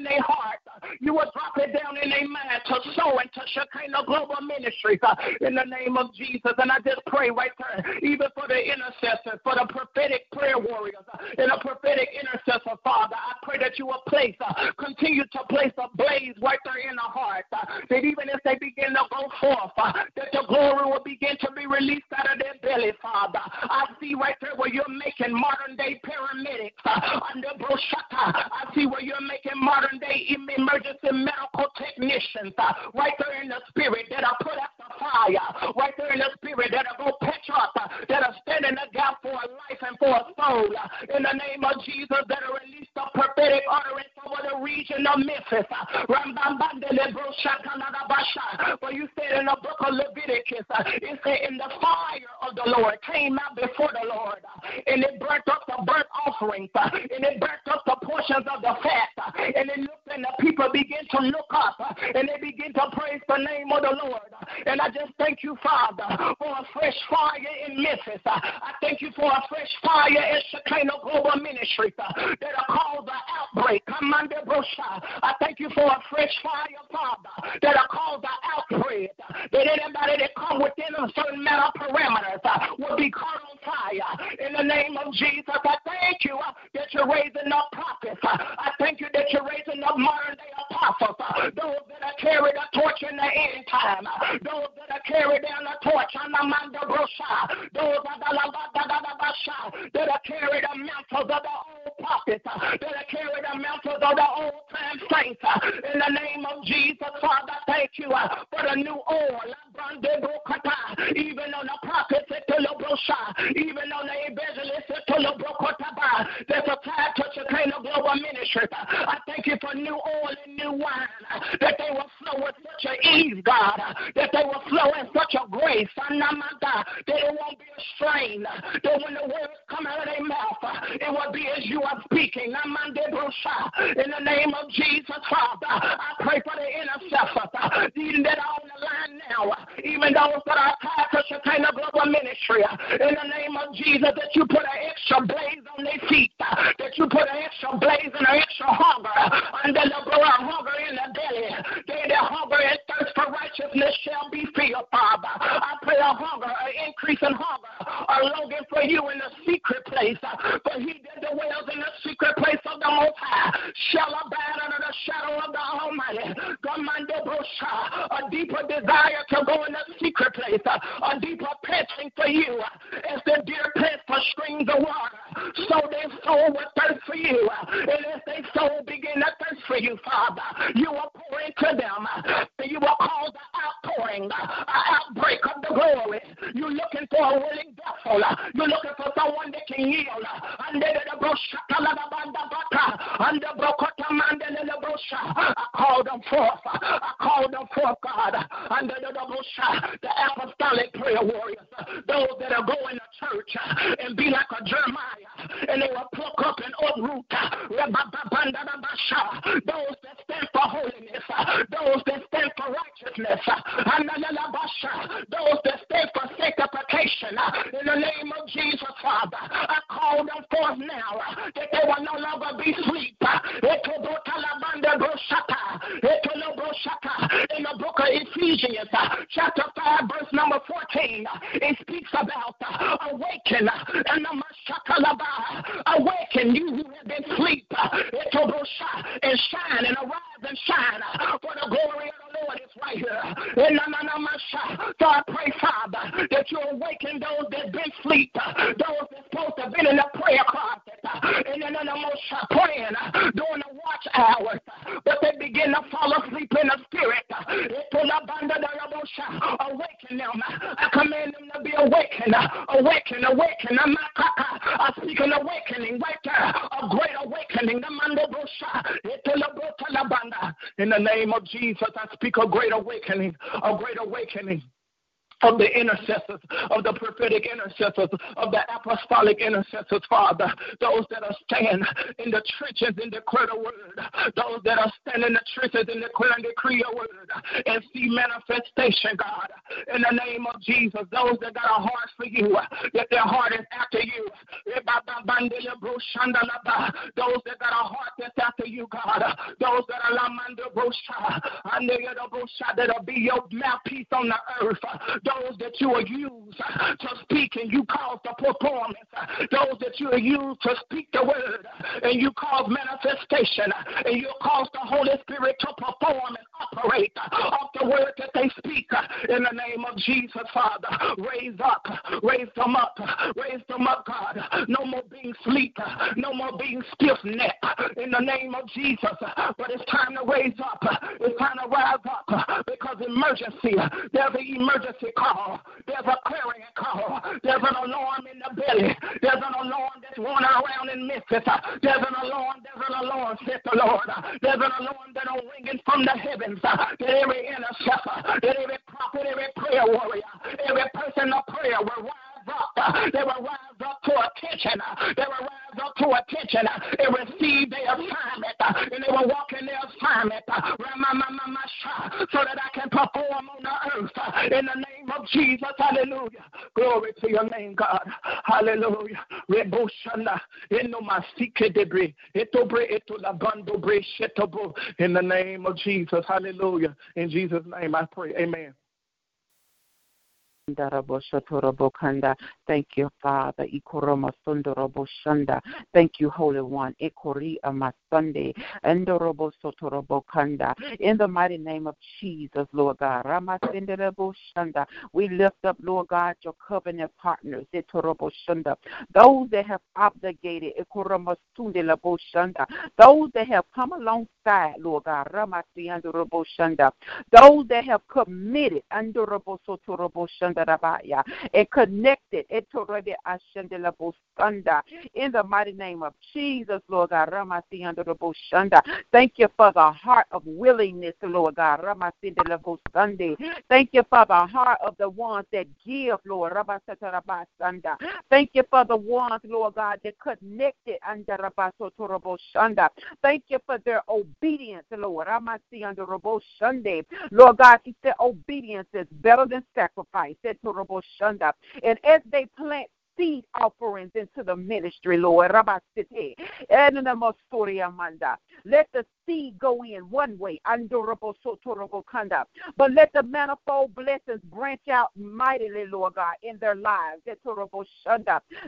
in their heart. You will drop it down in their mind to sow into Shekinah Global Ministries uh, in the name of Jesus. And I just pray right there, even for the intercessors, for the prophetic prayer warriors, and a prophetic intercessor, Father. I pray that you will place, uh, continue to place a blaze right there in the heart, uh, that even as they begin to go forth, uh, that the glory will begin to be released out of their belly, Father. I see right there where you're making modern day paramedics under Broshata. I see where you're making modern day emergency medical technicians right there in the spirit that are put out fire, right there in the spirit that are going to patch up, that are standing the gap for a life and for a soul. In the name of Jesus, that are released the prophetic utterance over the region of Memphis. For you said in the book of Leviticus, it said, In the fire of the Lord came out before the Lord, and it burnt up the burnt offerings, and it burnt up the portions of the fat, and it looked and the people begin to look up, and they begin to praise the name of the Lord. And I just thank you, Father, for a fresh fire in Memphis. I thank you for a fresh fire in Shekinah Global Ministry that'll cause an outbreak. Come under I thank you for a fresh fire, Father, that'll cause an outbreak. That anybody that come within a certain amount of parameters uh, will be caught on fire. In the name of Jesus, I thank you uh, that you're raising up prophets. Uh, I thank you that you're raising up modern day apostles. Uh, those that are carrying the torch in the end time. Uh, those that are carry down the torch on the Manda Those that are carry the mantles of the old prophets. Uh, that are carry the mantles of the old time saints. In the name of Jesus, Father, thank you for the new oil. Even on the prophets, even on the evangelists, that's a tied to Shekinah Global Ministry. I thank you for new oil and new wine, that they will flow with such a ease, God, that they will flow in such a grace. That it won't be a strain, that when the words come out of their mouth, it will be as you are speaking. In the name of Jesus, Father, I pray for the intercessors, even that are on the line now, even those that are tied to Shekinah Global Ministry. In the name of Jesus, that you put an extra blaze on their feet, that you put an extra blaze and an extra hunger under the blood, for shall be filled, Father. I pray a hunger, an increase in hunger, Jesus, I speak a great awakening. A great awakening of the intercessors, of the prophetic intercessors, of the apostolic intercessors, Father. Those that are standing in the trenches and declare the word. Those that are standing in the trenches and declare and decree your word and see manifestation, God. In the name of Jesus, those that got a heart for you, that their heart is after you. Eh, those that got a heart that's after you, God. Those that are Lamanda Brosha, that'll be your mouthpiece on the earth those that you will use to speak and you cause the performance, those that you will use to speak the word and you cause manifestation and you cause the Holy Spirit to perform and operate off the word that they speak in the name of Jesus, Father. Raise up, raise them up, raise them up, God. No more being sleep, no more being stiff neck in the name of Jesus. But it's time to raise up, it's time to rise up because emergency, there's an emergency call. There's a clarion call. There's an alarm in the belly. There's an alarm that's running around in Memphis. There's an alarm. There's an alarm, said the Lord. There's an alarm that are ringing from the heavens. That every intercessor, that every prophet, every prayer warrior, every person of prayer will rise up. They will rise up to attention. They will rise up to attention and receive their assignment. And they will walk in their assignment so that I can perform on the earth. In the name of Jesus. Hallelujah. Glory to your name, God. Hallelujah. In the name of Jesus. Hallelujah. In Jesus' name I pray. Amen.
Thank you, Father. Thank you, Holy One. In the mighty name of Jesus, Lord God. We lift up, Lord God, your covenant partners. Those that have obligated. Those that have come alongside, Lord God. Those that have committed and connected It Ashenda Boshanda. in the mighty name of Jesus, Lord God. Thank you for the heart of willingness, Lord God. Thank you for the heart of the ones that give, Lord. Thank you for the ones, Lord God, that connected. Under Shanda. Thank you for their obedience, Lord. Lord God, you said obedience is better than sacrifice. And as they plant seed offerings into the ministry, Lord. Let the seed go in one way, but let the manifold blessings branch out mightily, Lord God, in their lives.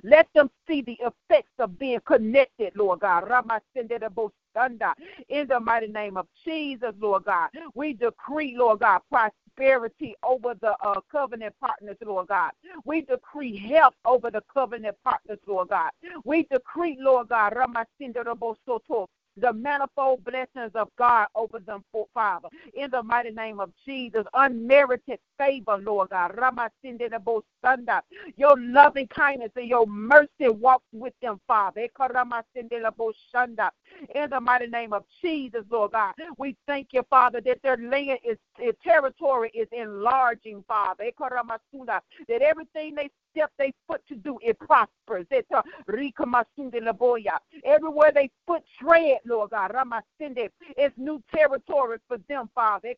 Let them see the effects of being connected, Lord God. In the mighty name of Jesus, Lord God, we decree, Lord God, prosperity over the uh, covenant partners, Lord God. We decree health over the covenant partners, Lord God. We decree, Lord God, the manifold blessings of God over them, Father. In the mighty name of Jesus, unmerited favor, Lord God. Your loving kindness and your mercy walks with them, Father. In the mighty name of Jesus, Lord God, we thank you, Father, that their land is territory is enlarging, Father. That everything they step they foot to do, it prospers. It's uh, Everywhere they foot tread, Lord God, it's new territory for them, Father.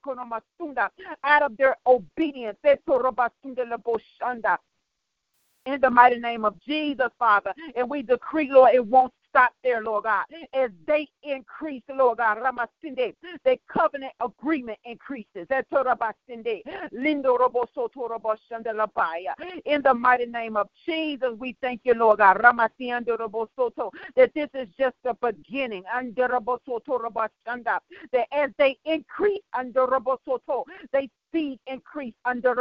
Out of their obedience. In the mighty name of Jesus, Father. And we decree, Lord, it won't stop there, Lord God. As they increase, Lord God, Ramasinde, the covenant agreement increases. In the mighty name of Jesus, we thank you, Lord God, Ramasinde, that this is just the beginning. That as they increase, they seed increase under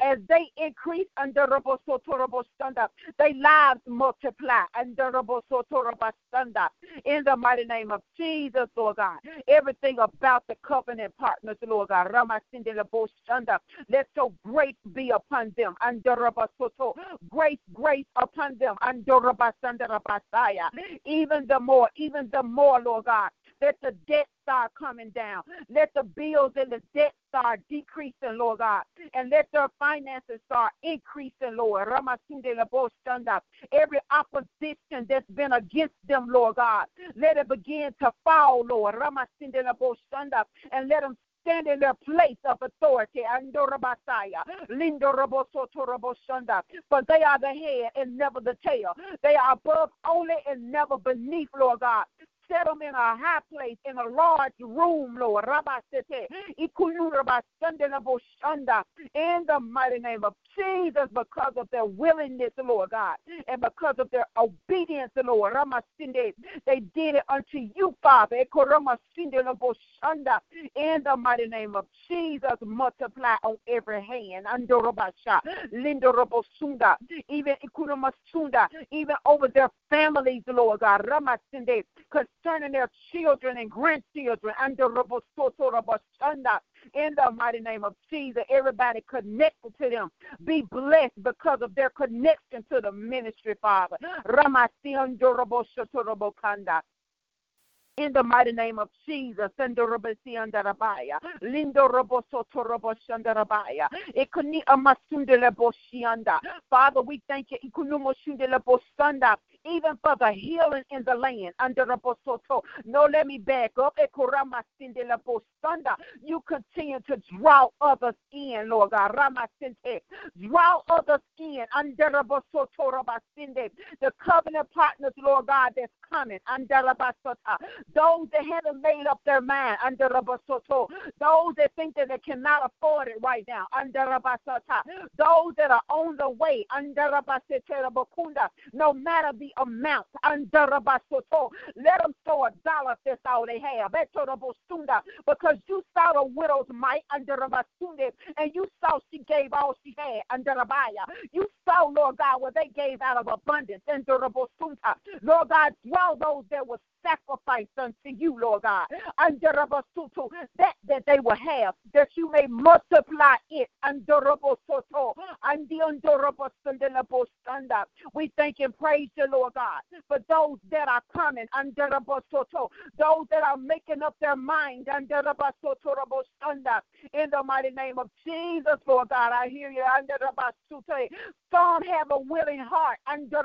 As they increase under their lives multiply under in the mighty name of Jesus, Lord God. Everything about the covenant partners, Lord God. Let your grace be upon them. Grace, grace upon them. Even the more, even the more, Lord God. Let the debt start coming down. Let the bills and the debt start decreasing, Lord God. And let their finances start increasing, Lord. Every opposition that's been against them, Lord God, let it begin to fall, Lord. And let them stand in their place of authority. For they are the head and never the tail. They are above only and never beneath, Lord God set them in a high place, in a large room, Lord. In the mighty name of Jesus, because of their willingness, Lord God, and because of their obedience, Lord. They did it unto you, Father. In the mighty name of Jesus, multiply on every hand. Even even over their families, Lord God Ramasinde, concerning their children and grandchildren. In the mighty name of Jesus, everybody connected to them be blessed because of their connection to the ministry, Father in the mighty name of Jesus. Father, we thank you. Even for the healing in the land under the bosoto. No, let me back up. You continue to draw others in, Lord God. Draw others in under the. The covenant partners, Lord God, that's coming under the those that haven't made up their mind under Rabasoto, those that think that they cannot afford it right now under Rabasota, those that are on the way under Rabakunda, no matter the amount let them throw a dollar if that's all they have. Because you saw the widow's mite under and you saw she gave all she had under. You saw, Lord God, what they gave out of abundance. Lord God, draw those that were sacrificed unto you, Lord God. Under that that they will have, that you may multiply it. Under Soto, and the under we thank and praise you, Lord God, for those that are coming. Under those that are making up their mind. Under in the mighty name of Jesus, Lord God, I hear you. Under some have a willing heart. Under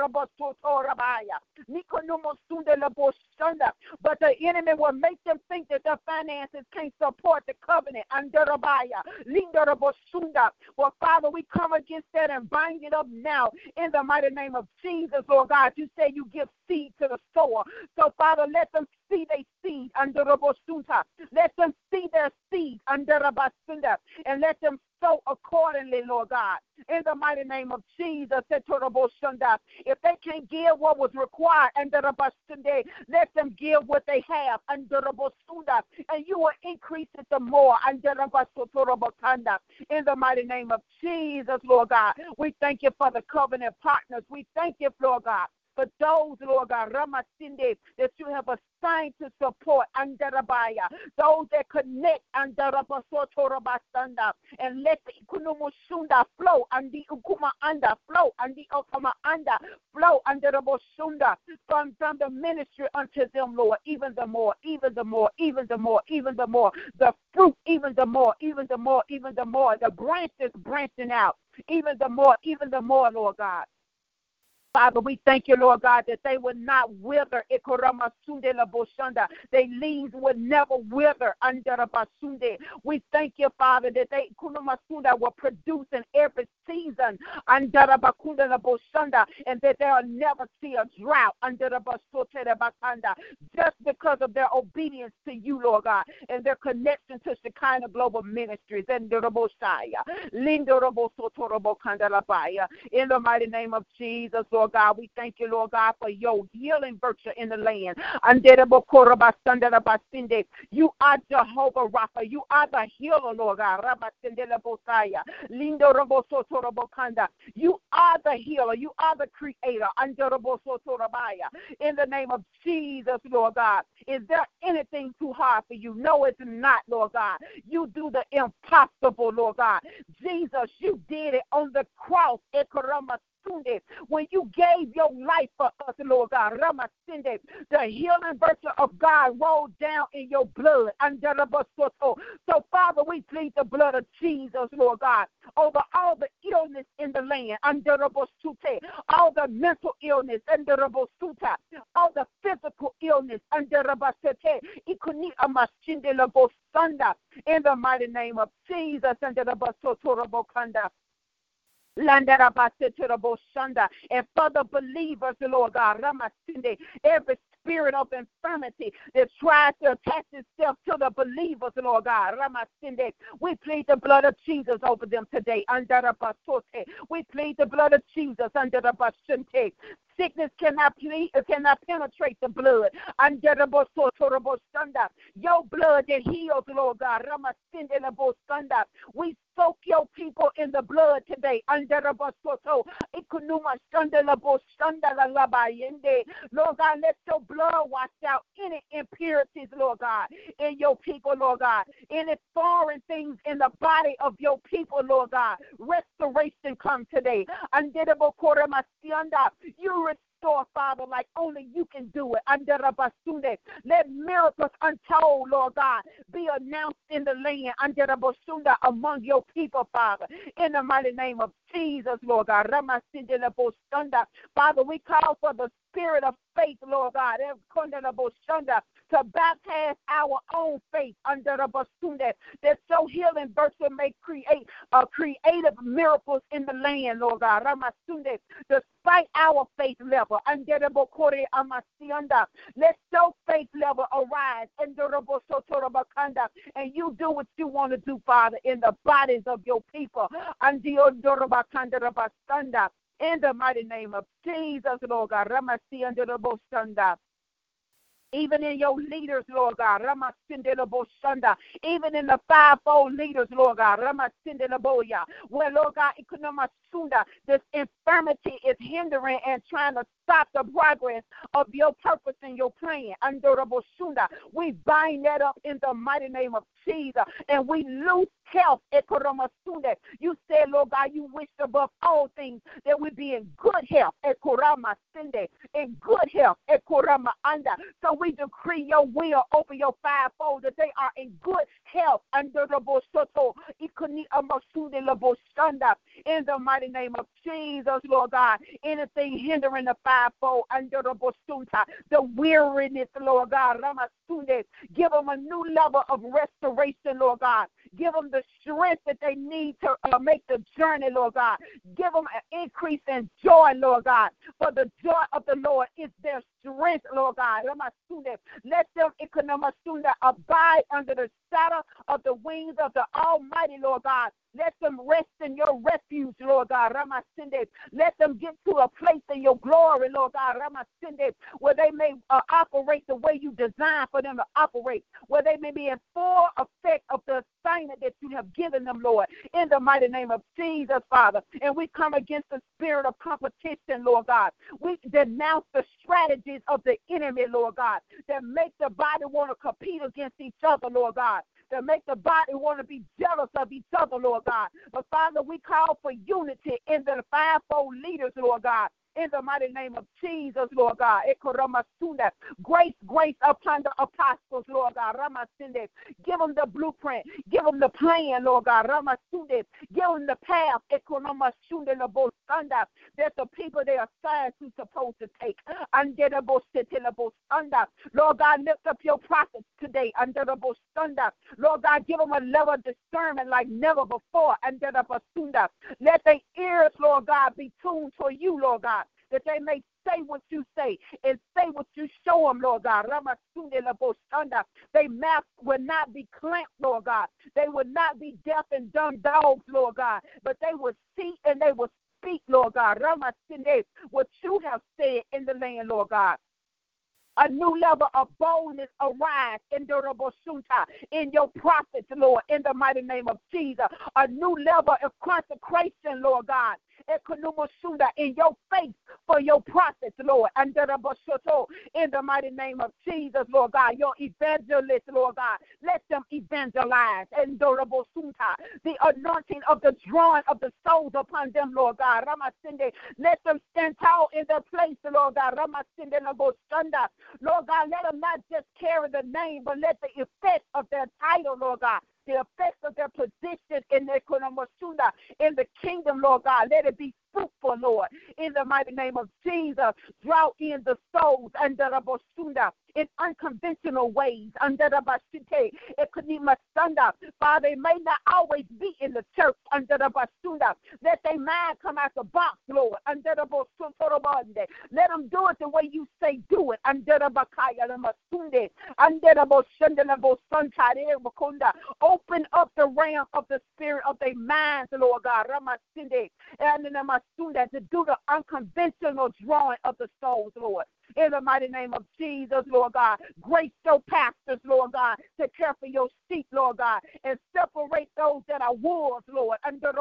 but the enemy will make them think that their finances can't support the covenant. Under the buyer. Linda Raboshunda. Well, Father, we come against that and bind it up now in the mighty name of Jesus, Lord God. You say you give seed to the sower. So, Father, let them see their seed under Robosunta. Let them see their seed under Rabasunda and let them sow accordingly, Lord God. In the mighty name of Jesus, if they can't give what was required let them give what they have and you will increase it the more. In the mighty name of Jesus, Lord God, we thank you for the covenant partners. We thank you, Lord God, for those, Lord God, Ramasinde, that you have assigned to support Andarabaya, those that connect Andarabasotorabasanda, and let the Ikunumushunda flow and the Ukuma Anda flow and the Okama Anda flow Boshunda from, from the ministry unto them, Lord, even the more, even the more, even the more, even the more, the fruit, even the more, even the more, even the more, the branches branching out, even the more, even the more, Lord God. Father, we thank you, Lord God, that they would not wither. Their leaves would never wither under the basunde. We thank you, Father, that they will produce in every season under and that they'll never see a drought under the just because of their obedience to you, Lord God, and their connection to Shekinah Global Ministries and the In the mighty name of Jesus, Lord God. We thank you, Lord God, for your healing virtue in the land. You are Jehovah Rapha. You are the healer, Lord God. You are the healer. You are the creator. In the name of Jesus, Lord God. Is there anything too hard for you? No, it's not, Lord God. You do the impossible, Lord God. Jesus, you did it on the cross when you gave your life for us, Lord God. Ramasinde, the healing virtue of God rolled down in your blood. So, Father, we plead the blood of Jesus, Lord God, over all the illness in the land. All the mental illness, all the physical illness, in the mighty name of Jesus. And for the believers, Lord God, every spirit of infirmity that tries to attach itself to the believers, Lord God. We plead the blood of Jesus over them today. We plead the blood of Jesus under the. Sickness cannot plead, uh, cannot penetrate the blood. Your blood that heals, Lord God. We soak your people in the blood today. Lord God, let your blood wash out any impurities, Lord God, in your people, Lord God. Any foreign things in the body of your people, Lord God. Restoration come today. You restore, Father, like only you can do it. Under Basune. Let miracles untold, Lord God, be announced in the land under the Basunda among your people, Father. In the mighty name of Jesus, Lord God. Father, we call for the spirit of faith, Lord God, to baptize our own faith under the basunda, that so healing virtue may create uh, creative miracles in the land, Lord God. Despite our faith level, under the bokore amasianda, let your faith level arise under the and you do what you want to do, Father, in the bodies of your people. The in the mighty name of Jesus, Lord God. Ramasi under the Bostanda even in your leaders, Lord God, even in the fivefold leaders, Lord God, where, Lord God, this infirmity is hindering and trying to stop the progress of your purpose and your plan. We bind that up in the mighty name of Jesus and we lose health. You said, Lord God, you wished above all things that we be in good health. In good health. So we decree your will over your fivefold that they are in good health under the bosoto, ikuni. In the mighty name of Jesus, Lord God, anything hindering the fivefold under the bosunta, the weariness, Lord God, ramasunde, give them a new level of restoration, Lord God. Give them the strength that they need to uh, make the journey, Lord God. Give them an increase in joy, Lord God. For the joy of the Lord is their strength, Lord God. Let them abide under the shadow of the wings of the Almighty, Lord God. Let them rest in your refuge, Lord God. Let them get to a place in your glory, Lord God. Ramasinde, where they may uh, operate the way you designed for them to operate, where they may be in full effect of the assignment that you have given them, Lord. In the mighty name of Jesus, Father. And we come against the spirit of competition, Lord God. We denounce the strategies of the enemy, Lord God, that make the body want to compete against each other, Lord God that make the body want to be jealous of each other, Lord God. But Father, we call for unity in the fivefold leaders, Lord God in the mighty name of Jesus, Lord God. Grace, grace upon the apostles, Lord God. Give them the blueprint. Give them the plan, Lord God. Give them the path. That the people they are assigned to supposed to take. Under the under, Lord God, lift up your prophets today under the Lord God, give them a level of discernment like never before under the Let their ears, Lord God, be tuned to you, Lord God that they may say what you say and say what you show them, Lord God. They mouth will not be clamped, Lord God. They will not be deaf and dumb dogs, Lord God, but they will see and they will speak, Lord God. What you have said in the land, Lord God a new level of boldness arise in the Roboshunta, in your prophets, Lord, in the mighty name of Jesus. A new level of consecration, Lord God, in your face for your prophets, Lord. In the mighty name of Jesus, Lord God, your evangelists, Lord God, let them evangelize. And The anointing of the drawing of the souls upon them, Lord God. Let them stand tall in their place, Lord God. Lord God, let them not just carry the name, but let the effect of their title, Lord God, the effects of their position in the in the kingdom, Lord God. Let it be fruitful, Lord. In the mighty name of Jesus, draw in the souls under the Bosunda in unconventional ways under the Bashite. It could be Masunda. Father, may not always be in the church under the Bashunda. Let their mind come out the box, Lord, under the Bosuntorobande. Let them do it the way you say do it under the Bakaya the Masunde. Under the Boshunda the Bakunda. Open up the realm of the spirit of their minds, Lord God. Ramasinde. And in the Masunda to do the unconventional drawing of the souls, Lord in the mighty name of Jesus, Lord God. Grace your pastors, Lord God, to care for your sheep, Lord God, and separate those that are wolves, Lord, under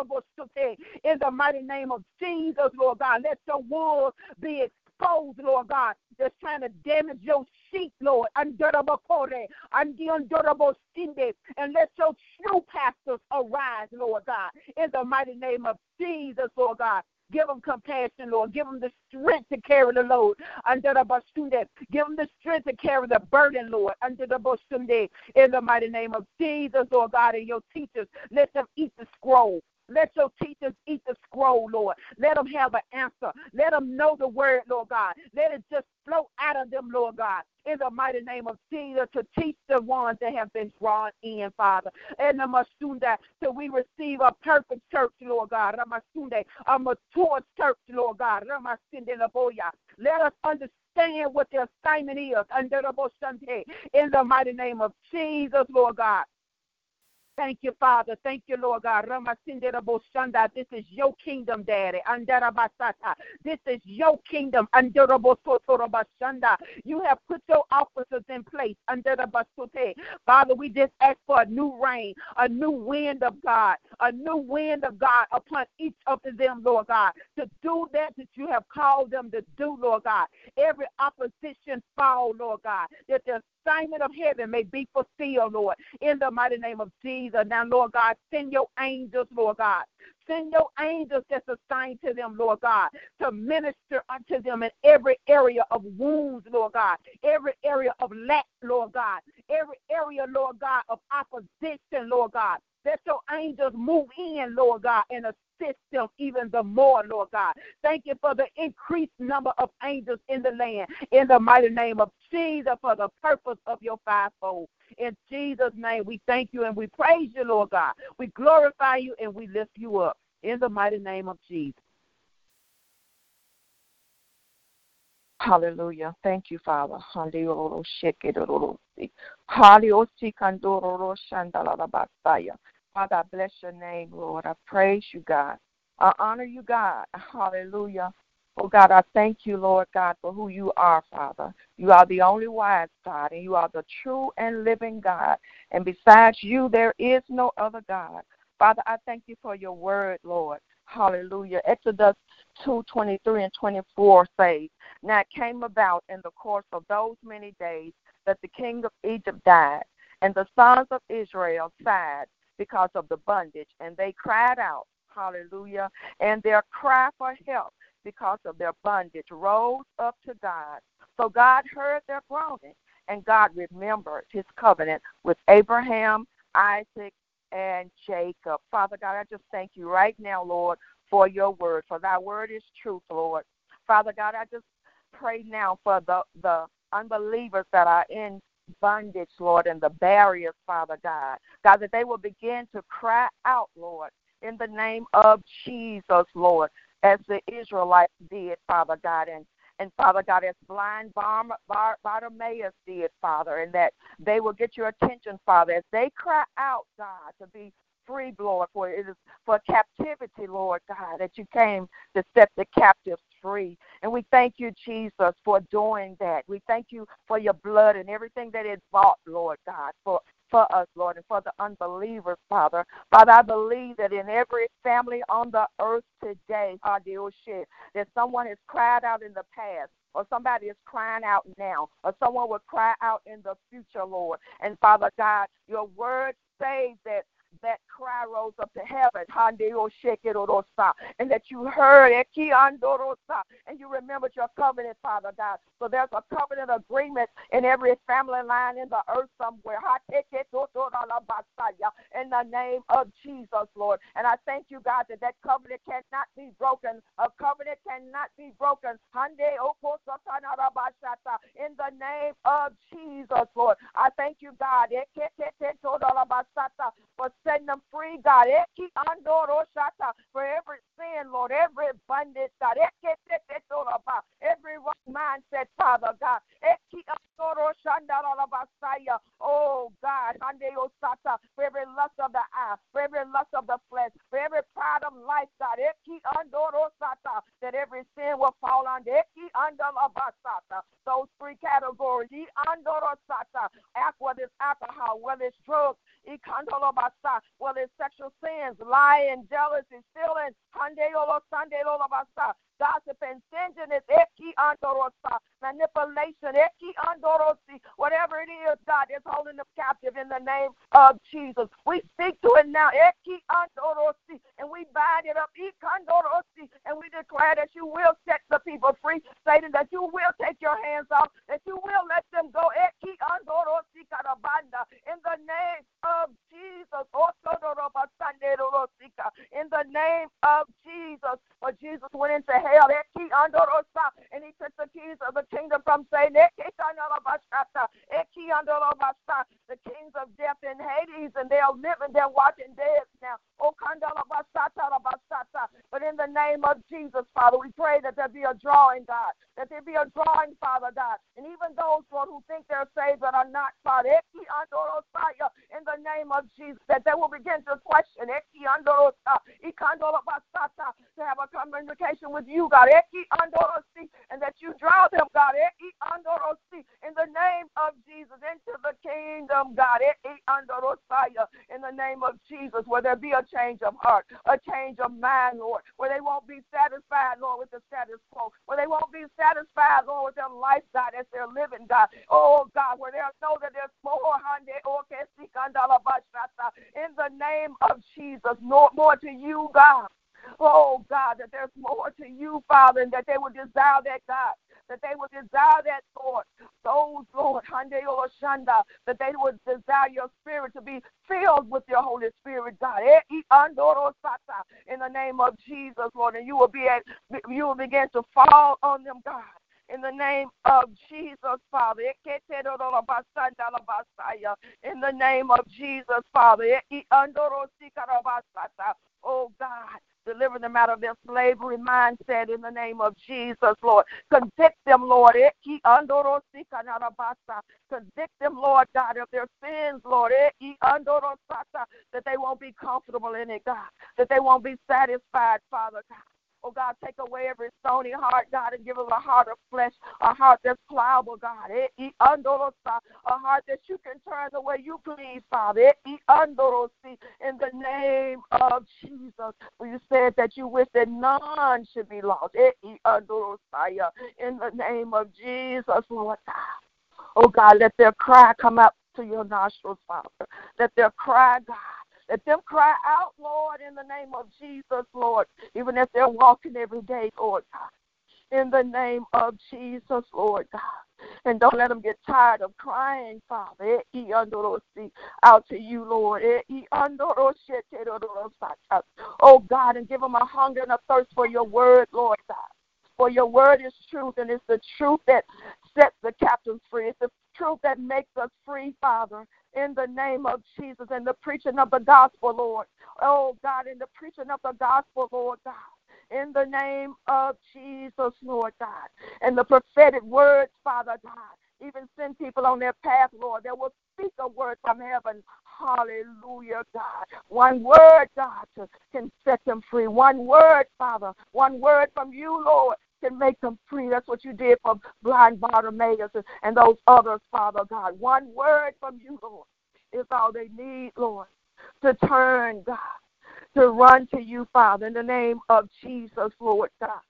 in the mighty name of Jesus, Lord God. Let your wolves be exposed, Lord God, that's trying to damage your sheep, Lord, and the Undurable Sinde, and let your true pastors arise, Lord God, in the mighty name of Jesus, Lord God. Give them compassion, Lord. Give them the strength to carry the load. Under the Basunde. Give them the strength to carry the burden, Lord. Under the Basunde. In the mighty name of Jesus, Lord God, and your teachers. Let them eat the scroll. Let your teachers eat the scroll, Lord. Let them have an answer. Let them know the word, Lord God. Let it just flow out of them, Lord God, in the mighty name of Jesus to teach the ones that have been drawn in, Father. And the Masunda, till we receive a perfect church, Lord God. Ramasunde, a mature church, Lord God. Oh, Let us understand what the assignment is under the in the mighty name of Jesus, Lord God. Thank you, Father. Thank you, Lord God. This is your kingdom, Daddy. This is your kingdom. You have put your officers in place. Father, we just ask for a new rain, a new wind of God, a new wind of God upon each of them, Lord God, to do that that you have called them to do, Lord God. Every opposition fall, Lord God, that the assignment of heaven may be fulfilled, Lord, in the mighty name of Jesus. Now, Lord God, send your angels, Lord God. Send your angels that's assigned to them, Lord God, to minister unto them in every area of wounds, Lord God, every area of lack, Lord God, every area, Lord God, of opposition, Lord God. Let your angels move in, Lord God, and assist them even the more, Lord God. Thank you for the increased number of angels in the land. In the mighty name of Jesus, for the purpose of your fivefold. In Jesus' name, we thank you and we praise you, Lord God. We glorify you and we lift you up. In the mighty name of Jesus.
Hallelujah. Thank you, Father. Father, I bless your name, Lord. I praise you, God. I honor you, God. Hallelujah. Oh, God, I thank you, Lord God, for who you are, Father. You are the only wise God, and you are the true and living God. And besides you, there is no other God. Father, I thank you for your word, Lord. Hallelujah. Exodus 2 23 and 24 says, Now it came about in the course of those many days that the king of Egypt died, and the sons of Israel sighed because of the bondage, and they cried out, Hallelujah. And their cry for help because of their bondage rose up to God. So God heard their groaning, and God remembered his covenant with Abraham, Isaac, and Jacob. Father God, I just thank you right now, Lord, for your word, for thy word is truth, Lord. Father God, I just pray now for the, the unbelievers that are in bondage, Lord, and the barriers, Father God. God, that they will begin to cry out, Lord, in the name of Jesus, Lord, as the Israelites did, Father God, and and Father God, as blind Bartimaeus did, Father, and that they will get your attention, Father, as they cry out, God, to be free, Lord, for it is for captivity, Lord God, that you came to set the captives free. And we thank you, Jesus, for doing that. We thank you for your blood and everything that it bought, Lord God, for for us, Lord, and for the unbelievers, Father. Father, I believe that in every family on the earth today, that someone has cried out in the past or somebody is crying out now, or someone will cry out in the future, Lord. And Father God, your word says that that cry rose up to heaven, and that you heard and you remembered your covenant, Father God. So there's a covenant agreement in every family line in the earth somewhere. In the name of Jesus, Lord. And I thank you, God, that that covenant cannot be broken. A covenant cannot be broken. In the name of Jesus, Lord. I thank you, God, for setting them free, God. For every sin, Lord, every bondage, God. Every wrong mindset, Father God. Oh God, for every lust of the eye, for every lust of the flesh, for every pride of life, God. That every sin will fall under those three categories. Whether it's alcohol, whether it's drugs, whether it's sexual sins, lying, jealousy, stealing, gossip and stinginess, manipulation, whatever it is, God is holding them captive in the name of Jesus. We speak to it now, and we bind it up, and we declare that you will set the people free, Satan, that you will take your hands off, that you will let them go. In the name of Jesus. In the name of Jesus. For Jesus went into And he took the keys of the kingdom from Satan. The kings of death in Hades, and they are living, they're watching dead now. Oh, but in the name of Jesus, Father, we pray that there be a drawing, God. That there be a drawing, Father God. And even those, Lord, who think they're saved but are not, Father. In the name of Jesus, that they will begin to question to have a communication with you, God. And that you draw them, God. In the name of Jesus, into the kingdom, God. In the name of Jesus, where there be a change of heart, a change of mind, Lord, where they won't be satisfied, Lord, with the status quo, where they won't be satisfied, Lord, with their life, God, as they're living, God. Oh, God, where they know that there's more, in the name of Jesus, more to you, God. Oh, God, that there's more to you, Father, and that they would desire that, God that they would desire that, Lord. Those, Lord, Hyundai or Shanda, that they would desire your spirit to be filled with your Holy Spirit, God. Eh, in the name of Jesus, Lord, and you will be at, you will begin to fall on them, God in the name of Jesus, Father. In the name of Jesus, Father. Oh God, deliver them out of their slavery mindset in the name of Jesus, Lord. Convict them, Lord. Eh, Convict them, Lord God, of their sins, Lord. Eh, that they won't be comfortable in it, God. That they won't be satisfied, Father God. Oh God, take away every stony heart, God, and give us a heart of flesh, a heart that's pliable, God. Eh, a heart that you can turn the way you please, Father. Eh, in the name of Jesus. You said that you wish that none should be lost. Eh, in the name of Jesus, Lord God. Oh God, let their cry come up to your nostrils, Father. Let their cry, God let them cry out, Lord, in the name of Jesus, Lord, even as they're walking every day, Lord God. In the name of Jesus, Lord God. And don't let them get tired of crying, Father. Eh, out to you, Lord. Eh, oh, God, and give them a hunger and a thirst for your word, Lord God. For your word is truth, and it's the truth that sets the captives free. It's the truth that makes us free, Father in the name of Jesus and the preaching of the gospel, Lord. Oh, God, in the preaching of the gospel, Lord God. In the name of Jesus, Lord God. And the prophetic words, Father God. Even send people on their path, Lord. They will speak a word from heaven. Hallelujah, God. One word, God, can set them free. One word, Father. One word from you, Lord, can make them free. That's what you did for blind Bartimaeus and those others, Father God. One word from you, Lord, is all they need, Lord, to turn, God, to run to you, Father, in the name of Jesus, Lord God.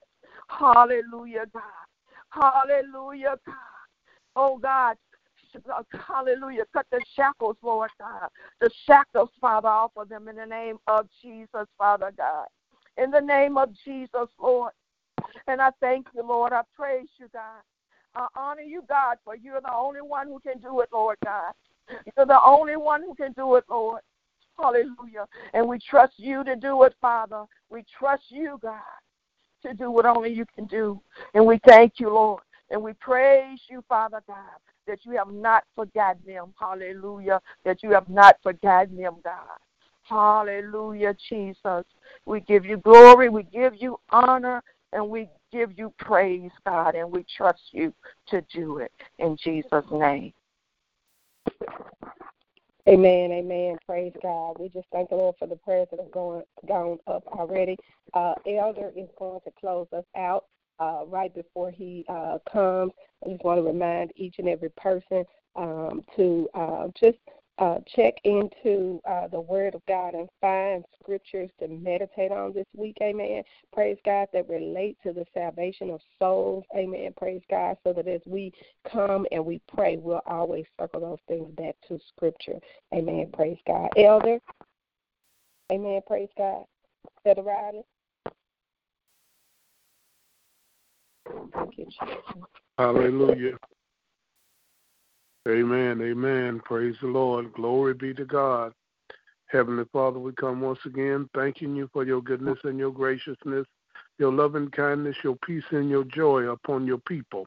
Hallelujah, God. Hallelujah, God. Oh, God. Hallelujah. Cut the shackles, Lord God. The shackles, Father, off of them in the name of Jesus, Father God. In the name of Jesus, Lord. And I thank you, Lord. I praise you, God. I honor you, God, for you're the only one who can do it, Lord God. You're the only one who can do it, Lord. Hallelujah. And we trust you to do it, Father. We trust you, God, to do what only you can do. And we thank you, Lord. And we praise you, Father God, that you have not forgotten them. Hallelujah. That you have not forgotten them, God. Hallelujah, Jesus. We give you glory. We give you honor. And we give you praise, God, and we trust you to do it in Jesus' name.
Amen, amen. Praise God. We just thank the Lord for the prayers that have gone gone up already. Uh, Elder is going to close us out uh, right before he uh, comes. I just want to remind each and every person um, to uh, just uh, check into uh, the Word of God and find scriptures to meditate on this week. Amen. Praise God that relate to the salvation of souls. Amen. Praise God. So that as we come and we pray, we'll always circle those things back to Scripture. Amen. Praise God. Elder. Amen. Praise God. Elder. Thank you, Jesus.
Hallelujah. Amen. Amen. Praise the Lord. Glory be to God. Heavenly Father, we come once again thanking you for your goodness and your graciousness, your loving kindness, your peace and your joy upon your people.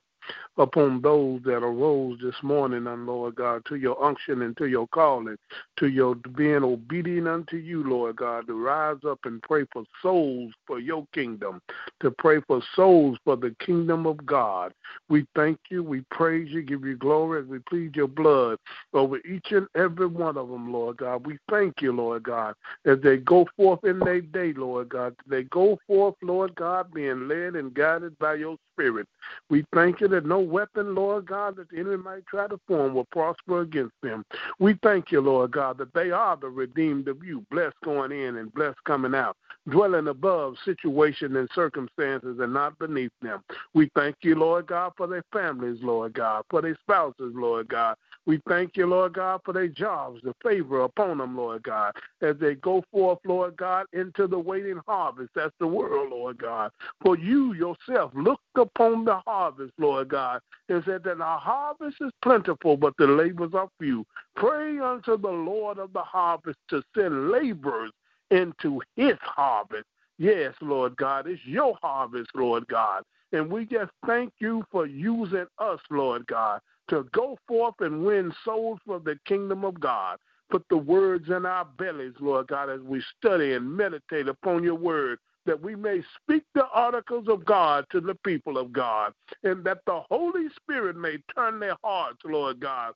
Upon those that arose this morning, and Lord God, to your unction and to your calling, to your being obedient unto you, Lord God, to rise up and pray for souls for your kingdom, to pray for souls for the kingdom of God. We thank you, we praise you, give you glory as we plead your blood over each and every one of them, Lord God. We thank you, Lord God, as they go forth in their day, Lord God. They go forth, Lord God, being led and guided by your Spirit. We thank you that no weapon, Lord God, that the enemy might try to form will prosper against them. We thank you, Lord God, that they are the redeemed of you, blessed going in and blessed coming out, dwelling above situation and circumstances and not beneath them. We thank you, Lord God, for their families, Lord God, for their spouses, Lord God. We thank you, Lord God, for their jobs, the favor upon them, Lord God, as they go forth, Lord God, into the waiting harvest. That's the world, Lord God. For you yourself looked upon the harvest, Lord God, and said that the harvest is plentiful, but the labors are few. Pray unto the Lord of the harvest to send laborers into his harvest. Yes, Lord God, it's your harvest, Lord God. And we just thank you for using us, Lord God, to go forth and win souls for the kingdom of God. Put the words in our bellies, Lord God, as we study and meditate upon your word, that we may speak the articles of God to the people of God, and that the Holy Spirit may turn their hearts, Lord God,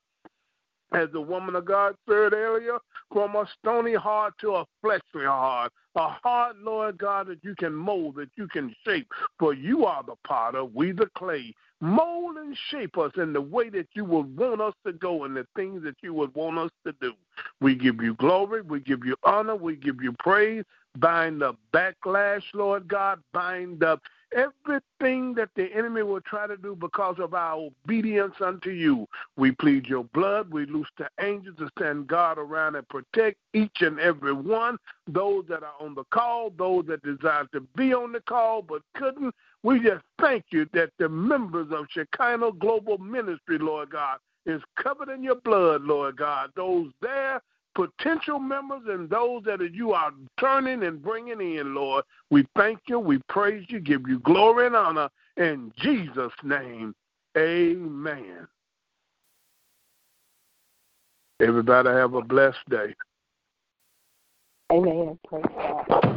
as the woman of God said earlier, from a stony heart to a fleshly heart. A heart, Lord God, that you can mold, that you can shape. For you are the potter, we the clay. Mold and shape us in the way that you would want us to go and the things that you would want us to do. We give you glory, we give you honor, we give you praise. Bind up backlash, Lord God. Bind up everything that the enemy will try to do because of our obedience unto you. We plead your blood. We loose the angels to stand guard around and protect each and every one, those that are on the call, those that desire to be on the call but couldn't. We just thank you that the members of Shekinah Global Ministry, Lord God, is covered in your blood, Lord God. Those there potential members and those that you are turning and bringing in, Lord. We thank you, we praise you, give you glory and honor in Jesus' name. Amen. Everybody have a blessed day.
Amen. Praise God.